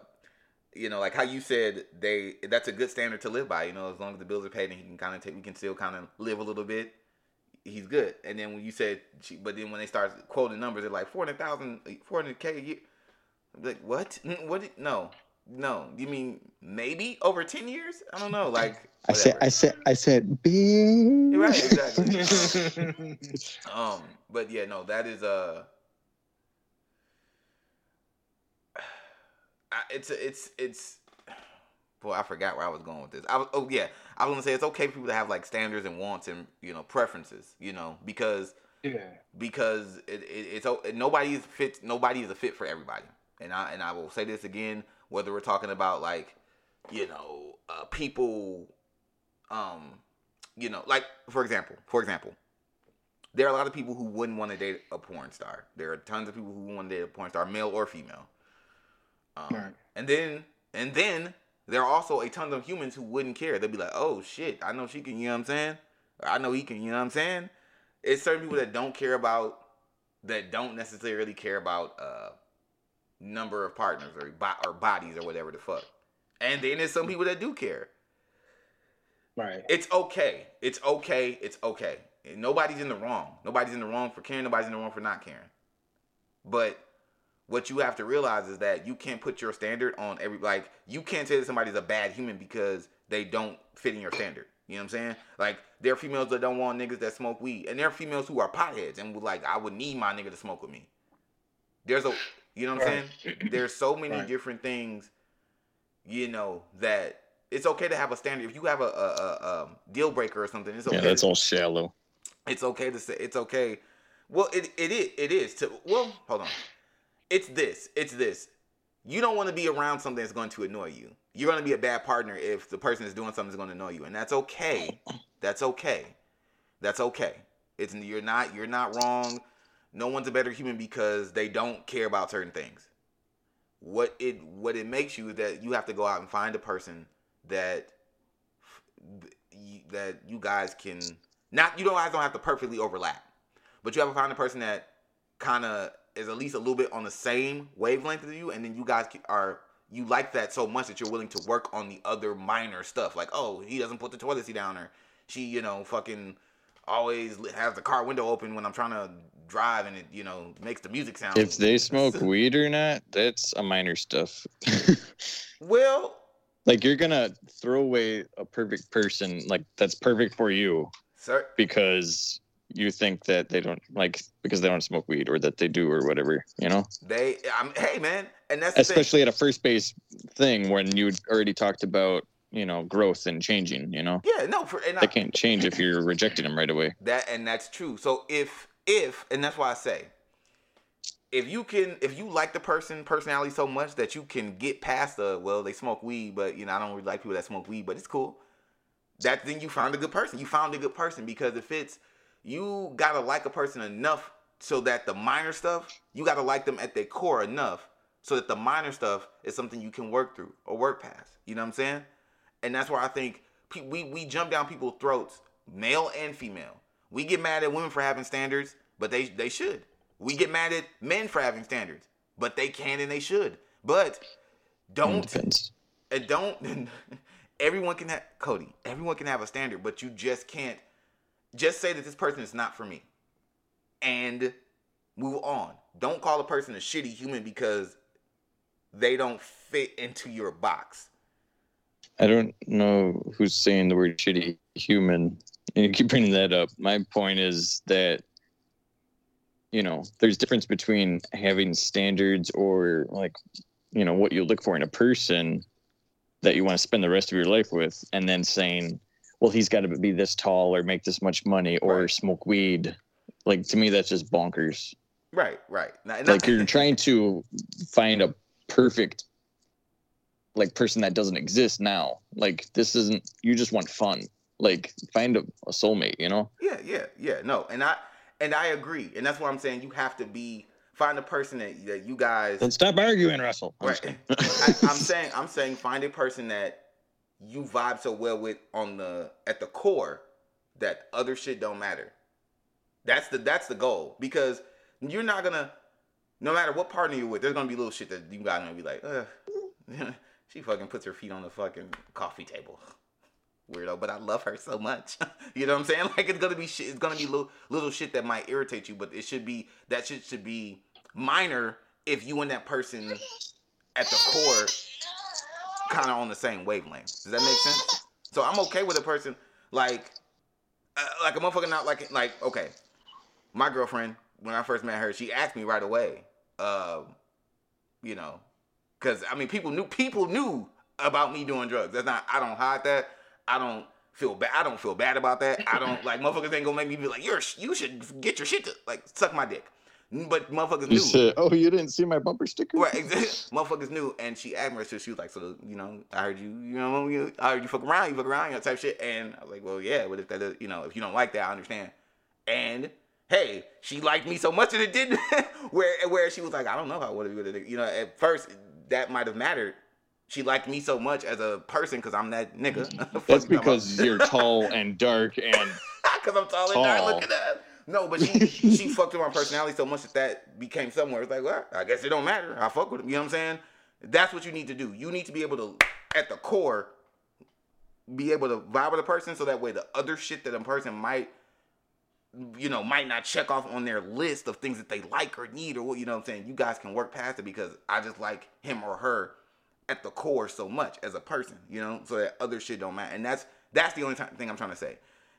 S1: you know, like how you said they that's a good standard to live by. You know, as long as the bills are paid and he can kind of take, we can still kind of live a little bit. He's good. And then when you said, but then when they start quoting numbers, they're like 400,000, 400k a year. I'm like what? [laughs] What? No, no. You mean maybe over ten years? I don't know. Like
S2: I said, I said, I said, big.
S1: Right, exactly. [laughs] Um, but yeah, no, that is uh I- it's it's it's boy, I forgot where I was going with this. I was oh yeah, I was gonna say it's okay for people to have like standards and wants and you know preferences, you know, because
S3: yeah.
S1: because it, it, it's o- nobody is fit. Nobody is a fit for everybody. And I and I will say this again, whether we're talking about like, you know, uh, people, um, you know, like for example, for example, there are a lot of people who wouldn't want to date a porn star. There are tons of people who want to date a porn star, male or female. Um,
S3: Right.
S1: And then and then there are also a ton of humans who wouldn't care. they'd be like, oh shit, I know she can. You know what I'm saying? Or I know he can. You know what I'm saying? it's certain people that don't care about that don't necessarily care about uh number of partners or bo- or bodies or whatever the fuck. And then there's some people that do care.
S3: Right.
S1: It's okay. It's okay. It's okay. Nobody's in the wrong. Nobody's in the wrong for caring. Nobody's in the wrong for not caring. But what you have to realize is that you can't put your standard on every like you can't say that somebody's a bad human because they don't fit in your standard. You know what I'm saying? Like there are females that don't want niggas that smoke weed, and there are females who are potheads and would like I would need my nigga to smoke with me. There's a you know what I'm saying? There's so [clears throat] many
S3: Right.
S1: different things, you know, that it's okay to have a standard. If you have a, a, a, um deal breaker or something, it's okay.
S2: Yeah,
S1: to-
S2: that's all shallow.
S1: it's okay to say it's okay. Well, it it is it is to well, hold on. It's this. It's this. You don't want to be around something that's going to annoy you. You're going to be a bad partner if the person is doing something that's going to annoy you, and that's okay. That's okay. That's okay. It's you're not you're not wrong. No one's a better human because they don't care about certain things. What it what it makes you is that you have to go out and find a person that that you guys can not you don't guys don't have to perfectly overlap, but you have to find a person that kind of is at least a little bit on the same wavelength as you, and then you guys are you like that so much that you're willing to work on the other minor stuff, like oh he doesn't put the toilet seat down, or she you know fucking always has the car window open when I'm trying to drive, and it you know makes the music sound.
S2: If they smoke [laughs] weed or not, that's a minor stuff. [laughs]
S1: well,
S2: like you're gonna throw away a perfect person, like that's perfect for you,
S1: sir,
S2: because you think that they don't like because they don't smoke weed or that they do or whatever, you know.
S1: they I'm hey man, and that's.
S2: Especially at a first base thing when you already talked about you know growth and changing. You know,
S1: yeah no for and I,
S2: can't change if you're rejecting them right away. [laughs]
S1: That and that's true. So if if and that's why I say if you can if you like the person personality so much that you can get past the well they smoke weed but you know I don't really like people that smoke weed but it's cool. That then you found a good person. You found a good person because if it's you gotta like a person enough so that the minor stuff you gotta like them at their core enough so that the minor stuff is something you can work through or work past. You know what I'm saying? And that's where I think pe- we we jump down people's throats, male and female. We get mad at women for having standards, but they they should. We get mad at men for having standards, but they can and they should. But don't and don't [laughs] everyone can have Cody, everyone can have a standard, but you just can't just say that this person is not for me. And move on. Don't call a person a shitty human because they don't fit into your box.
S2: I don't know who's saying the word shitty human. And you keep bringing that up. My point is that, you know, there's difference between having standards or like, you know, what you look for in a person that you want to spend the rest of your life with, and then saying, well, he's got to be this tall or make this much money or
S1: Right.
S2: smoke weed. Like to me, that's just bonkers.
S1: Right, right. Now- and
S2: Like you're trying to find a perfect like person that doesn't exist now. Like this isn't you just want fun. Like find a, a soulmate, you know?
S1: Yeah, yeah, yeah. No, and I and I agree, and that's what I'm saying. You have to be find a person that, that you guys.
S2: Then stop arguing, Russell. I'm
S1: Right. I, I'm [laughs] saying I'm saying find a person that you vibe so well with on the at the core that other shit don't matter. That's the that's the goal because you're not gonna no matter what partner you're with, there's gonna be little shit that you guys gonna be like, Ugh. [laughs] she fucking puts her feet on the fucking coffee table. Weirdo, but I love her so much. [laughs] you know what I'm saying? [laughs] Like it's gonna be shit. It's gonna be little little shit that might irritate you, but it should be that shit should be minor if you and that person at the core kind of on the same wavelength. Does that make sense? So I'm okay with a person like uh, like a motherfucker not like like okay. My girlfriend when I first met her, she asked me right away. Um, you know, because I mean, people knew people knew about me doing drugs. That's not. I don't hide that. I don't feel bad. I don't feel bad about that. I don't like [laughs] motherfuckers ain't gonna make me be like, you're you should get your shit to like suck my dick. Mm, but motherfuckers
S2: You
S1: knew.
S2: said, "Oh, you didn't see my bumper sticker?"
S1: Right, exactly. [laughs] Motherfuckers knew, and she asked me, so she was like, "So, you know, I heard you, you know, you, I heard you fuck around, you fuck around, you know, type shit." And I was like, "Well, yeah, but if that, is, you know, if you don't like that, I understand." And hey, she liked me so much that it didn't. [laughs] where, where she was like, "I don't know if I would have, you know." At first, that might have mattered. She liked me so much as a person because I'm that nigga. Mm-hmm. [laughs]
S2: That's because you're tall and dark and [laughs]
S1: Because I'm tall and dark. Look at that. No, but she she [laughs] fucked with my personality so much that that became somewhere. It's like, well, I guess it don't matter. I fuck with him. You know what I'm saying? That's what you need to do. You need to be able to, at the core, be able to vibe with a person so that way the other shit that a person might, you know, might not check off on their list of things that they like or need or what you know what I'm saying. You guys can work past it because I just like him or her at the core so much as a person, you know, so that other shit don't matter. And that's that's the only time, thing I'm trying to say.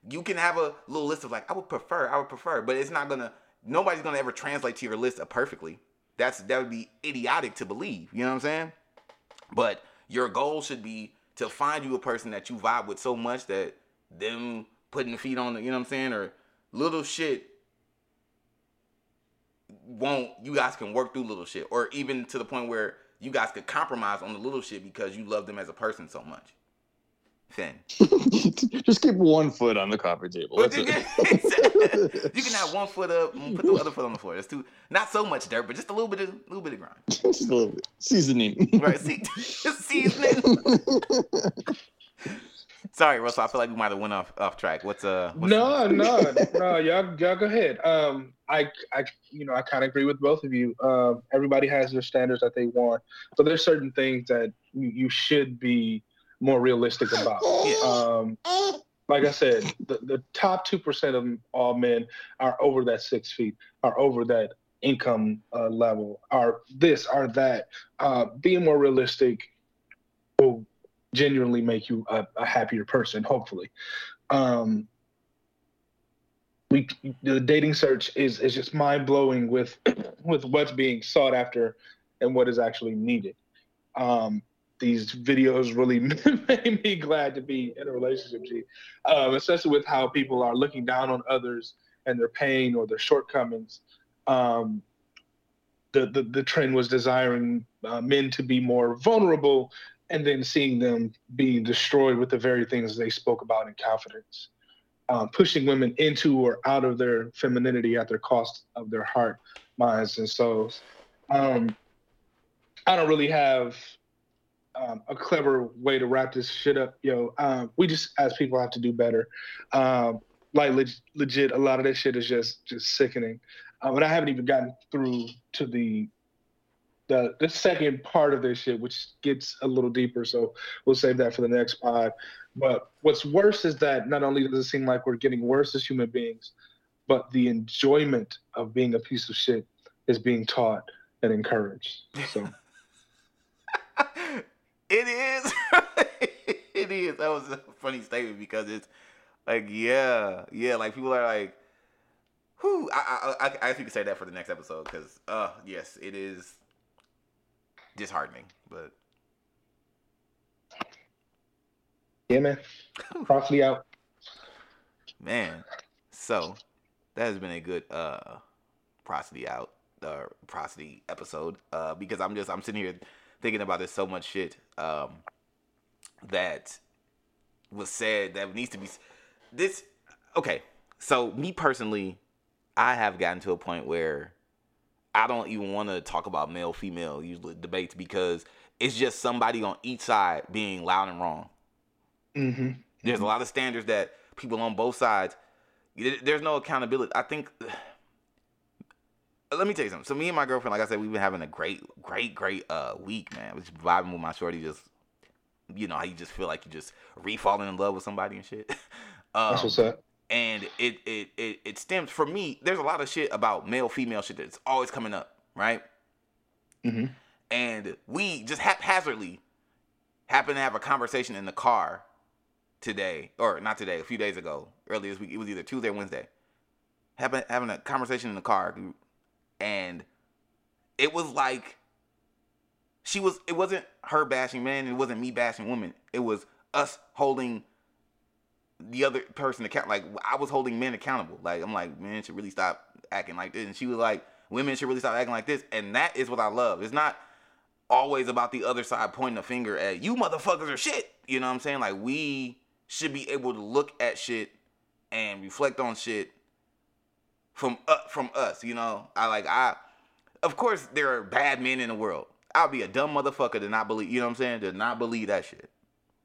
S1: You can have a little list of like, I would prefer, I would prefer, but it's not gonna. Nobody's gonna ever translate to your list perfectly. That's that would be idiotic to believe. You know what I'm saying? But your goal should be to find you a person that you vibe with so much that them putting the feet on the, you know what I'm saying, or little shit won't. You guys can work through little shit, or even to the point where you guys could compromise on the little shit because you love them as a person so much. Finn. [laughs]
S2: just keep one foot on the coffee table. That's
S1: you,
S2: it. [laughs]
S1: can, you can have one foot up, and put the other foot on the floor. That's too not so much dirt, but just a little bit of a little bit of grind. [laughs]
S2: just a little bit. Seasoning.
S1: Right? See, seasoning. Sorry, Russell. I feel like we might have went off off track. What's uh? What's
S3: No, no, [laughs] no. Y'all, y'all go ahead. Um, I, I, you know, I kind of agree with both of you. Um, everybody has their standards that they want, but there's certain things that you, you should be more realistic about. Um, like I said, the, the top two percent of all men are over that six feet, are over that income uh, level, are this, are that. Uh, being more realistic will genuinely make you a, a happier person, hopefully. Um, we the dating search is is just mind blowing with [clears throat] with what's being sought after and what is actually needed. Um, these videos really [laughs] made me glad to be in a relationship, G. Um, especially with how people are looking down on others and their pain or their shortcomings. Um, the, the the trend was desiring uh, men to be more vulnerable and then seeing them being destroyed with the very things they spoke about in confidence. Um, pushing women into or out of their femininity at the cost of their heart, minds, and souls. Um, I don't really have um, a clever way to wrap this shit up, yo. Um, we just, as people, have to do better. Um, like leg- legit, a lot of this shit is just just sickening. Uh, but I haven't even gotten through to the the the second part of this shit, which gets a little deeper. So we'll save that for the next pod. But what's worse is that not only does it seem like we're getting worse as human beings, but the enjoyment of being a piece of shit is being taught and encouraged. So [laughs]
S1: it is. [laughs] it is. That was a funny statement because it's like, yeah, yeah. Like people are like, who? I, I, I, I think you can say that for the next episode because, uh, yes, it is disheartening, but
S3: yeah, man. [laughs] Prosody out.
S1: Man, so that has been a good uh prosody out uh prosody episode uh because I'm just I'm sitting here thinking about this so much shit um that was said that needs to be this okay so me personally I have gotten to a point where I don't even want to talk about male female usually debates because it's just somebody on each side being loud and wrong.
S3: Mm-hmm.
S1: There's a lot of standards that people on both sides. There's no accountability. I think. [sighs] Let me tell you something. So me and my girlfriend, like I said, we've been having a great, great, great uh week, man. Just vibing with my shorty. Just you know how you just feel like you just re-falling in love with somebody and shit. [laughs]
S3: um, That's what's up
S1: and it, it it it stems for me. There's a lot of shit about male female shit that's always coming up, right?
S3: Mm-hmm.
S1: And we just haphazardly happened to have a conversation in the car today, or not today, a few days ago, earlier this week. It was either Tuesday or Wednesday. Having having a conversation in the car, and it was like she was. It wasn't her bashing men. It wasn't me bashing women. It was us holding the other person account like I was holding men accountable. Like I'm like, men should really stop acting like this. And she was like, women should really stop acting like this. And that is what I love. It's not always about the other side pointing a finger at you motherfuckers are shit. You know what I'm saying? Like we should be able to look at shit and reflect on shit from uh, from us, you know? I like I of course there are bad men in the world. I'll be a dumb motherfucker to not believe, you know what I'm saying? To not believe that shit.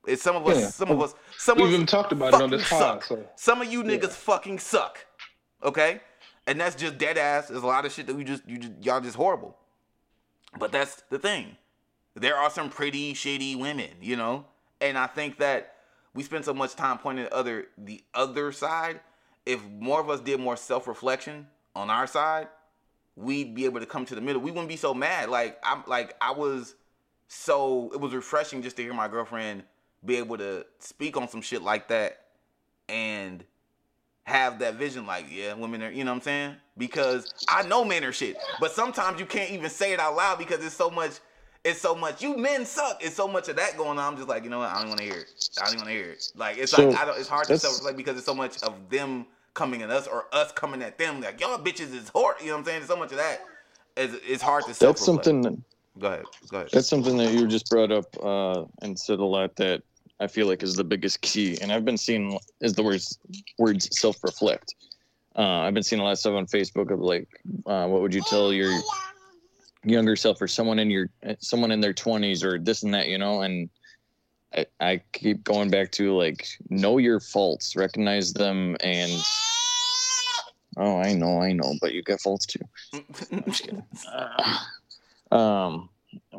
S1: It's some of us. Yeah. Some of oh, us. Some of
S3: even talked about it on this
S1: pod.
S3: So.
S1: Some of you niggas yeah. fucking suck. Okay, and that's just dead ass. There's a lot of shit that we just you just y'all just horrible. But that's the thing. There are some pretty shitty women, you know, and I think that we spend so much time pointing at other the other side. If more of us did more self reflection on our side, we'd be able to come to the middle. We wouldn't be so mad. Like I'm like I was so it was refreshing just to hear my girlfriend be able to speak on some shit like that and have that vision like yeah women are you know what i'm saying? Because i know men are shit but sometimes you can't even say it out loud because it's so much it's so much you men suck. It's so much of that going on. I'm just like you know what? I don't want to hear it. I don't want to hear it. Like it's so like I don't, it's hard to self-reflect because it's so much of them coming at us or us coming at them. Like y'all bitches is hard you know what i'm saying? There's so much of that. It's, it's hard to
S2: that's something
S1: go ahead. Go ahead.
S2: that's something that you just brought up uh and said a lot that I feel like is the biggest key. And I've been seeing is the words words self reflect. Uh, I've been seeing a lot of stuff on Facebook of like, uh, what would you tell your younger self or someone in your someone in their twenties or this and that, you know? And I, I keep going back to like know your faults, recognize them, and oh, I know, I know, but you got faults too. [laughs] I'm just kidding. Um,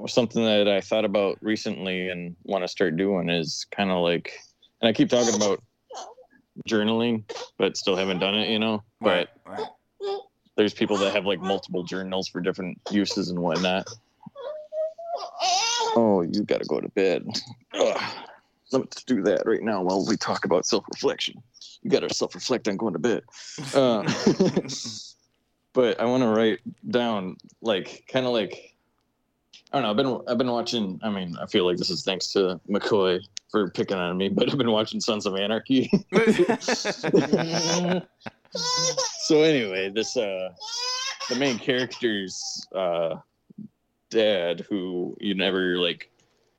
S2: something that I thought about recently and want to start doing is kind of like, and I keep talking about journaling, but still haven't done it, you know. But right. there's people that have like multiple journals for different uses and whatnot. Oh, you got to go to bed. Ugh. Let's do that right now while we talk about self reflection. You got to self reflect on going to bed. Uh, [laughs] [laughs] but I want to write down, like, kind of like I don't know. I've been I've been watching. I mean, I feel like this is thanks to McCoy for picking on me, but I've been watching Sons of Anarchy. [laughs] so anyway, this uh, the main character's uh, dad, who you never like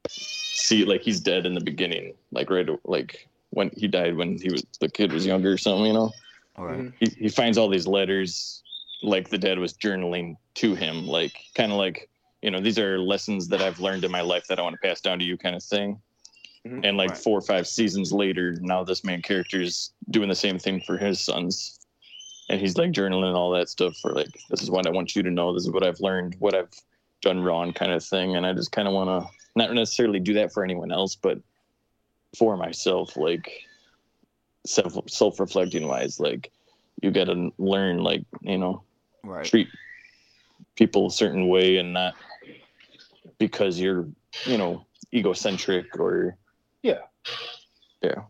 S2: see, like he's dead in the beginning, like right, like when he died when he was the kid was younger or something, you know.
S1: Right.
S2: He he finds all these letters, like the dad was journaling to him, like kind of like you know, these are lessons that I've learned in my life that I want to pass down to you, kind of thing. Mm-hmm. And like right. four or five seasons later, now this main character is doing the same thing for his sons. And he's like journaling all that stuff for like, this is what I want you to know. This is what I've learned, what I've done wrong kind of thing and i just kind of want to not necessarily do that for anyone else but for myself like self self-reflecting wise like you got to learn like you know
S1: Right.
S2: treat people a certain way and not because you're you know egocentric or
S3: Yeah.
S2: yeah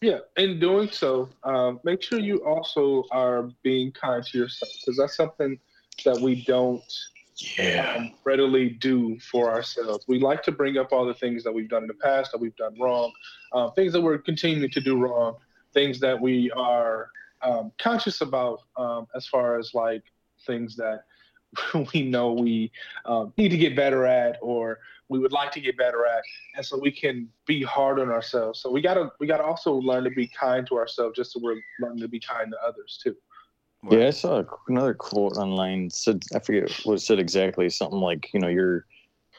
S3: Yeah, in doing so, um, make sure you also are being kind to yourself because that's something that we don't yeah. um, readily do for ourselves. We like to bring up all the things that we've done in the past that we've done wrong, uh, things that we're continuing to do wrong, things that we are um, conscious about um, as far as like things that [laughs] we know we um, need to get better at or we would like to get better at and so we can be hard on ourselves so we gotta we gotta also learn to be kind to ourselves just so we're learning to be kind to others too
S2: Yeah, I saw another quote online. Said I forget what it said exactly. Something like, you know, your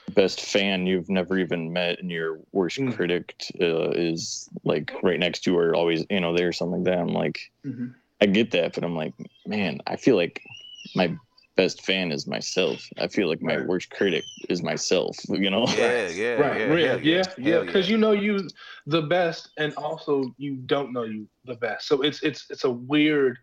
S2: best fan you've never even met, and your worst
S3: Mm.
S2: critic uh, is like right next to you, or always, you know, there or something like that. I'm like, I get that, but I'm like, man, I feel like my best fan is myself. I feel like my
S3: Right.
S2: worst critic is myself. You know?
S1: Yeah, yeah,
S3: right
S1: yeah,
S3: yeah
S1: hell
S3: yeah yeah
S1: hell
S3: because you know you the best and also you don't know you the best so it's it's it's a weird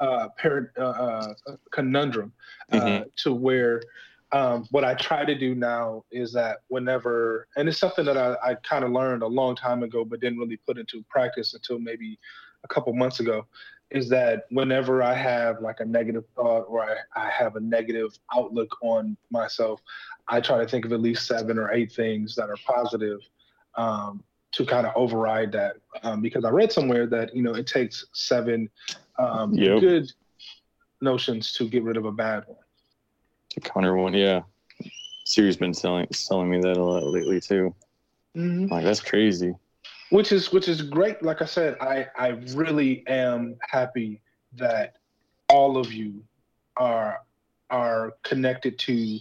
S3: uh parent uh, uh conundrum uh,
S2: Mhm.
S3: to where um, what I try to do now is that whenever, and it's something that I, I kind of learned a long time ago, but didn't really put into practice until maybe a couple months ago, is that whenever I have like a negative thought or I, I have a negative outlook on myself, I try to think of at least seven or eight things that are positive um, to kind of override that. Um, because I read somewhere that, you know, it takes seven um,
S2: Yep.
S3: good notions to get rid of a bad one.
S2: To counter one, yeah. Siri's been selling selling me that a lot lately too.
S3: Mm-hmm.
S2: Like that's crazy.
S3: Which is which is great like i said i i really am happy that all of you are are connected to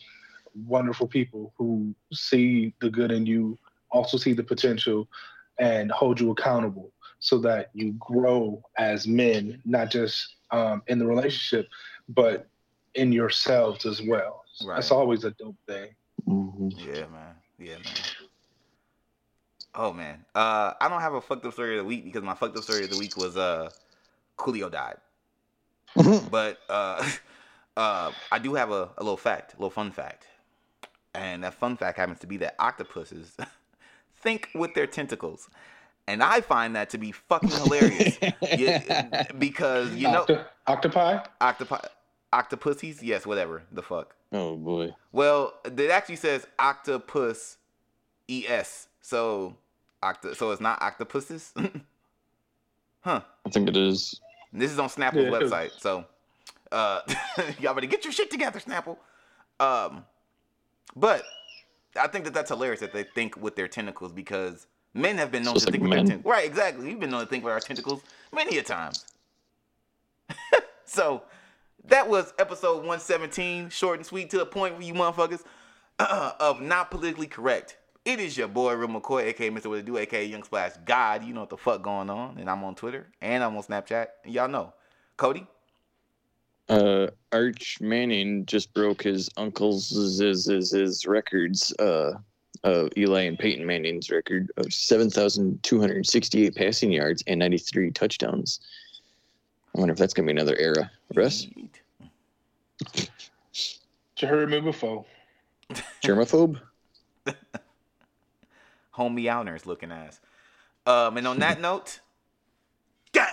S3: wonderful people who see the good in you also see the potential and hold you accountable so that you grow as men not just um, in the relationship but in yourselves as well
S1: Right.
S3: that's always a dope thing
S2: hmm
S1: Yeah, man. Yeah, man. Oh man. Uh I don't have a fucked up story of the week because my fucked up story of the week was uh Coolio died. [laughs] But uh [laughs] uh I do have a, a little fact, a little fun fact. And that fun fact happens to be that octopuses [laughs] think with their tentacles. And I find that to be fucking hilarious. yeah, because you know
S3: Octo- octopi
S1: octopi octopussies, yes, whatever the fuck.
S2: Oh boy.
S1: Well, it actually says octopus es. So octo so it's not octopuses? [laughs] huh.
S2: I think it is.
S1: This is on Snapple's
S3: Yeah,
S1: website. So uh [laughs] y'all better get your shit together, Snapple. Um but I think that that's hilarious that they think with their tentacles because men have been known
S2: Just
S1: to
S2: like
S1: think with their tentacles. Right, exactly. We've been known to think with our tentacles many a times. [laughs] so that was episode 117, short and sweet to the point for you motherfuckers, [clears throat] of Not Politically Correct. It is your boy, Real McCoy, aka Mr. What It Do, aka Young Splash God. You know what the fuck going on. And I'm on Twitter and I'm on Snapchat. And y'all know. Cody?
S2: Uh, Arch Manning just broke his uncle's his, his, his records. Uh, uh, Eli and Peyton Manning's record of seven thousand two hundred sixty-eight passing yards and ninety-three touchdowns. I wonder if that's gonna be another era. Russ,
S3: you heard me before
S2: germaphobe
S1: homie outers looking ass. Um, and on that [laughs] note, gang.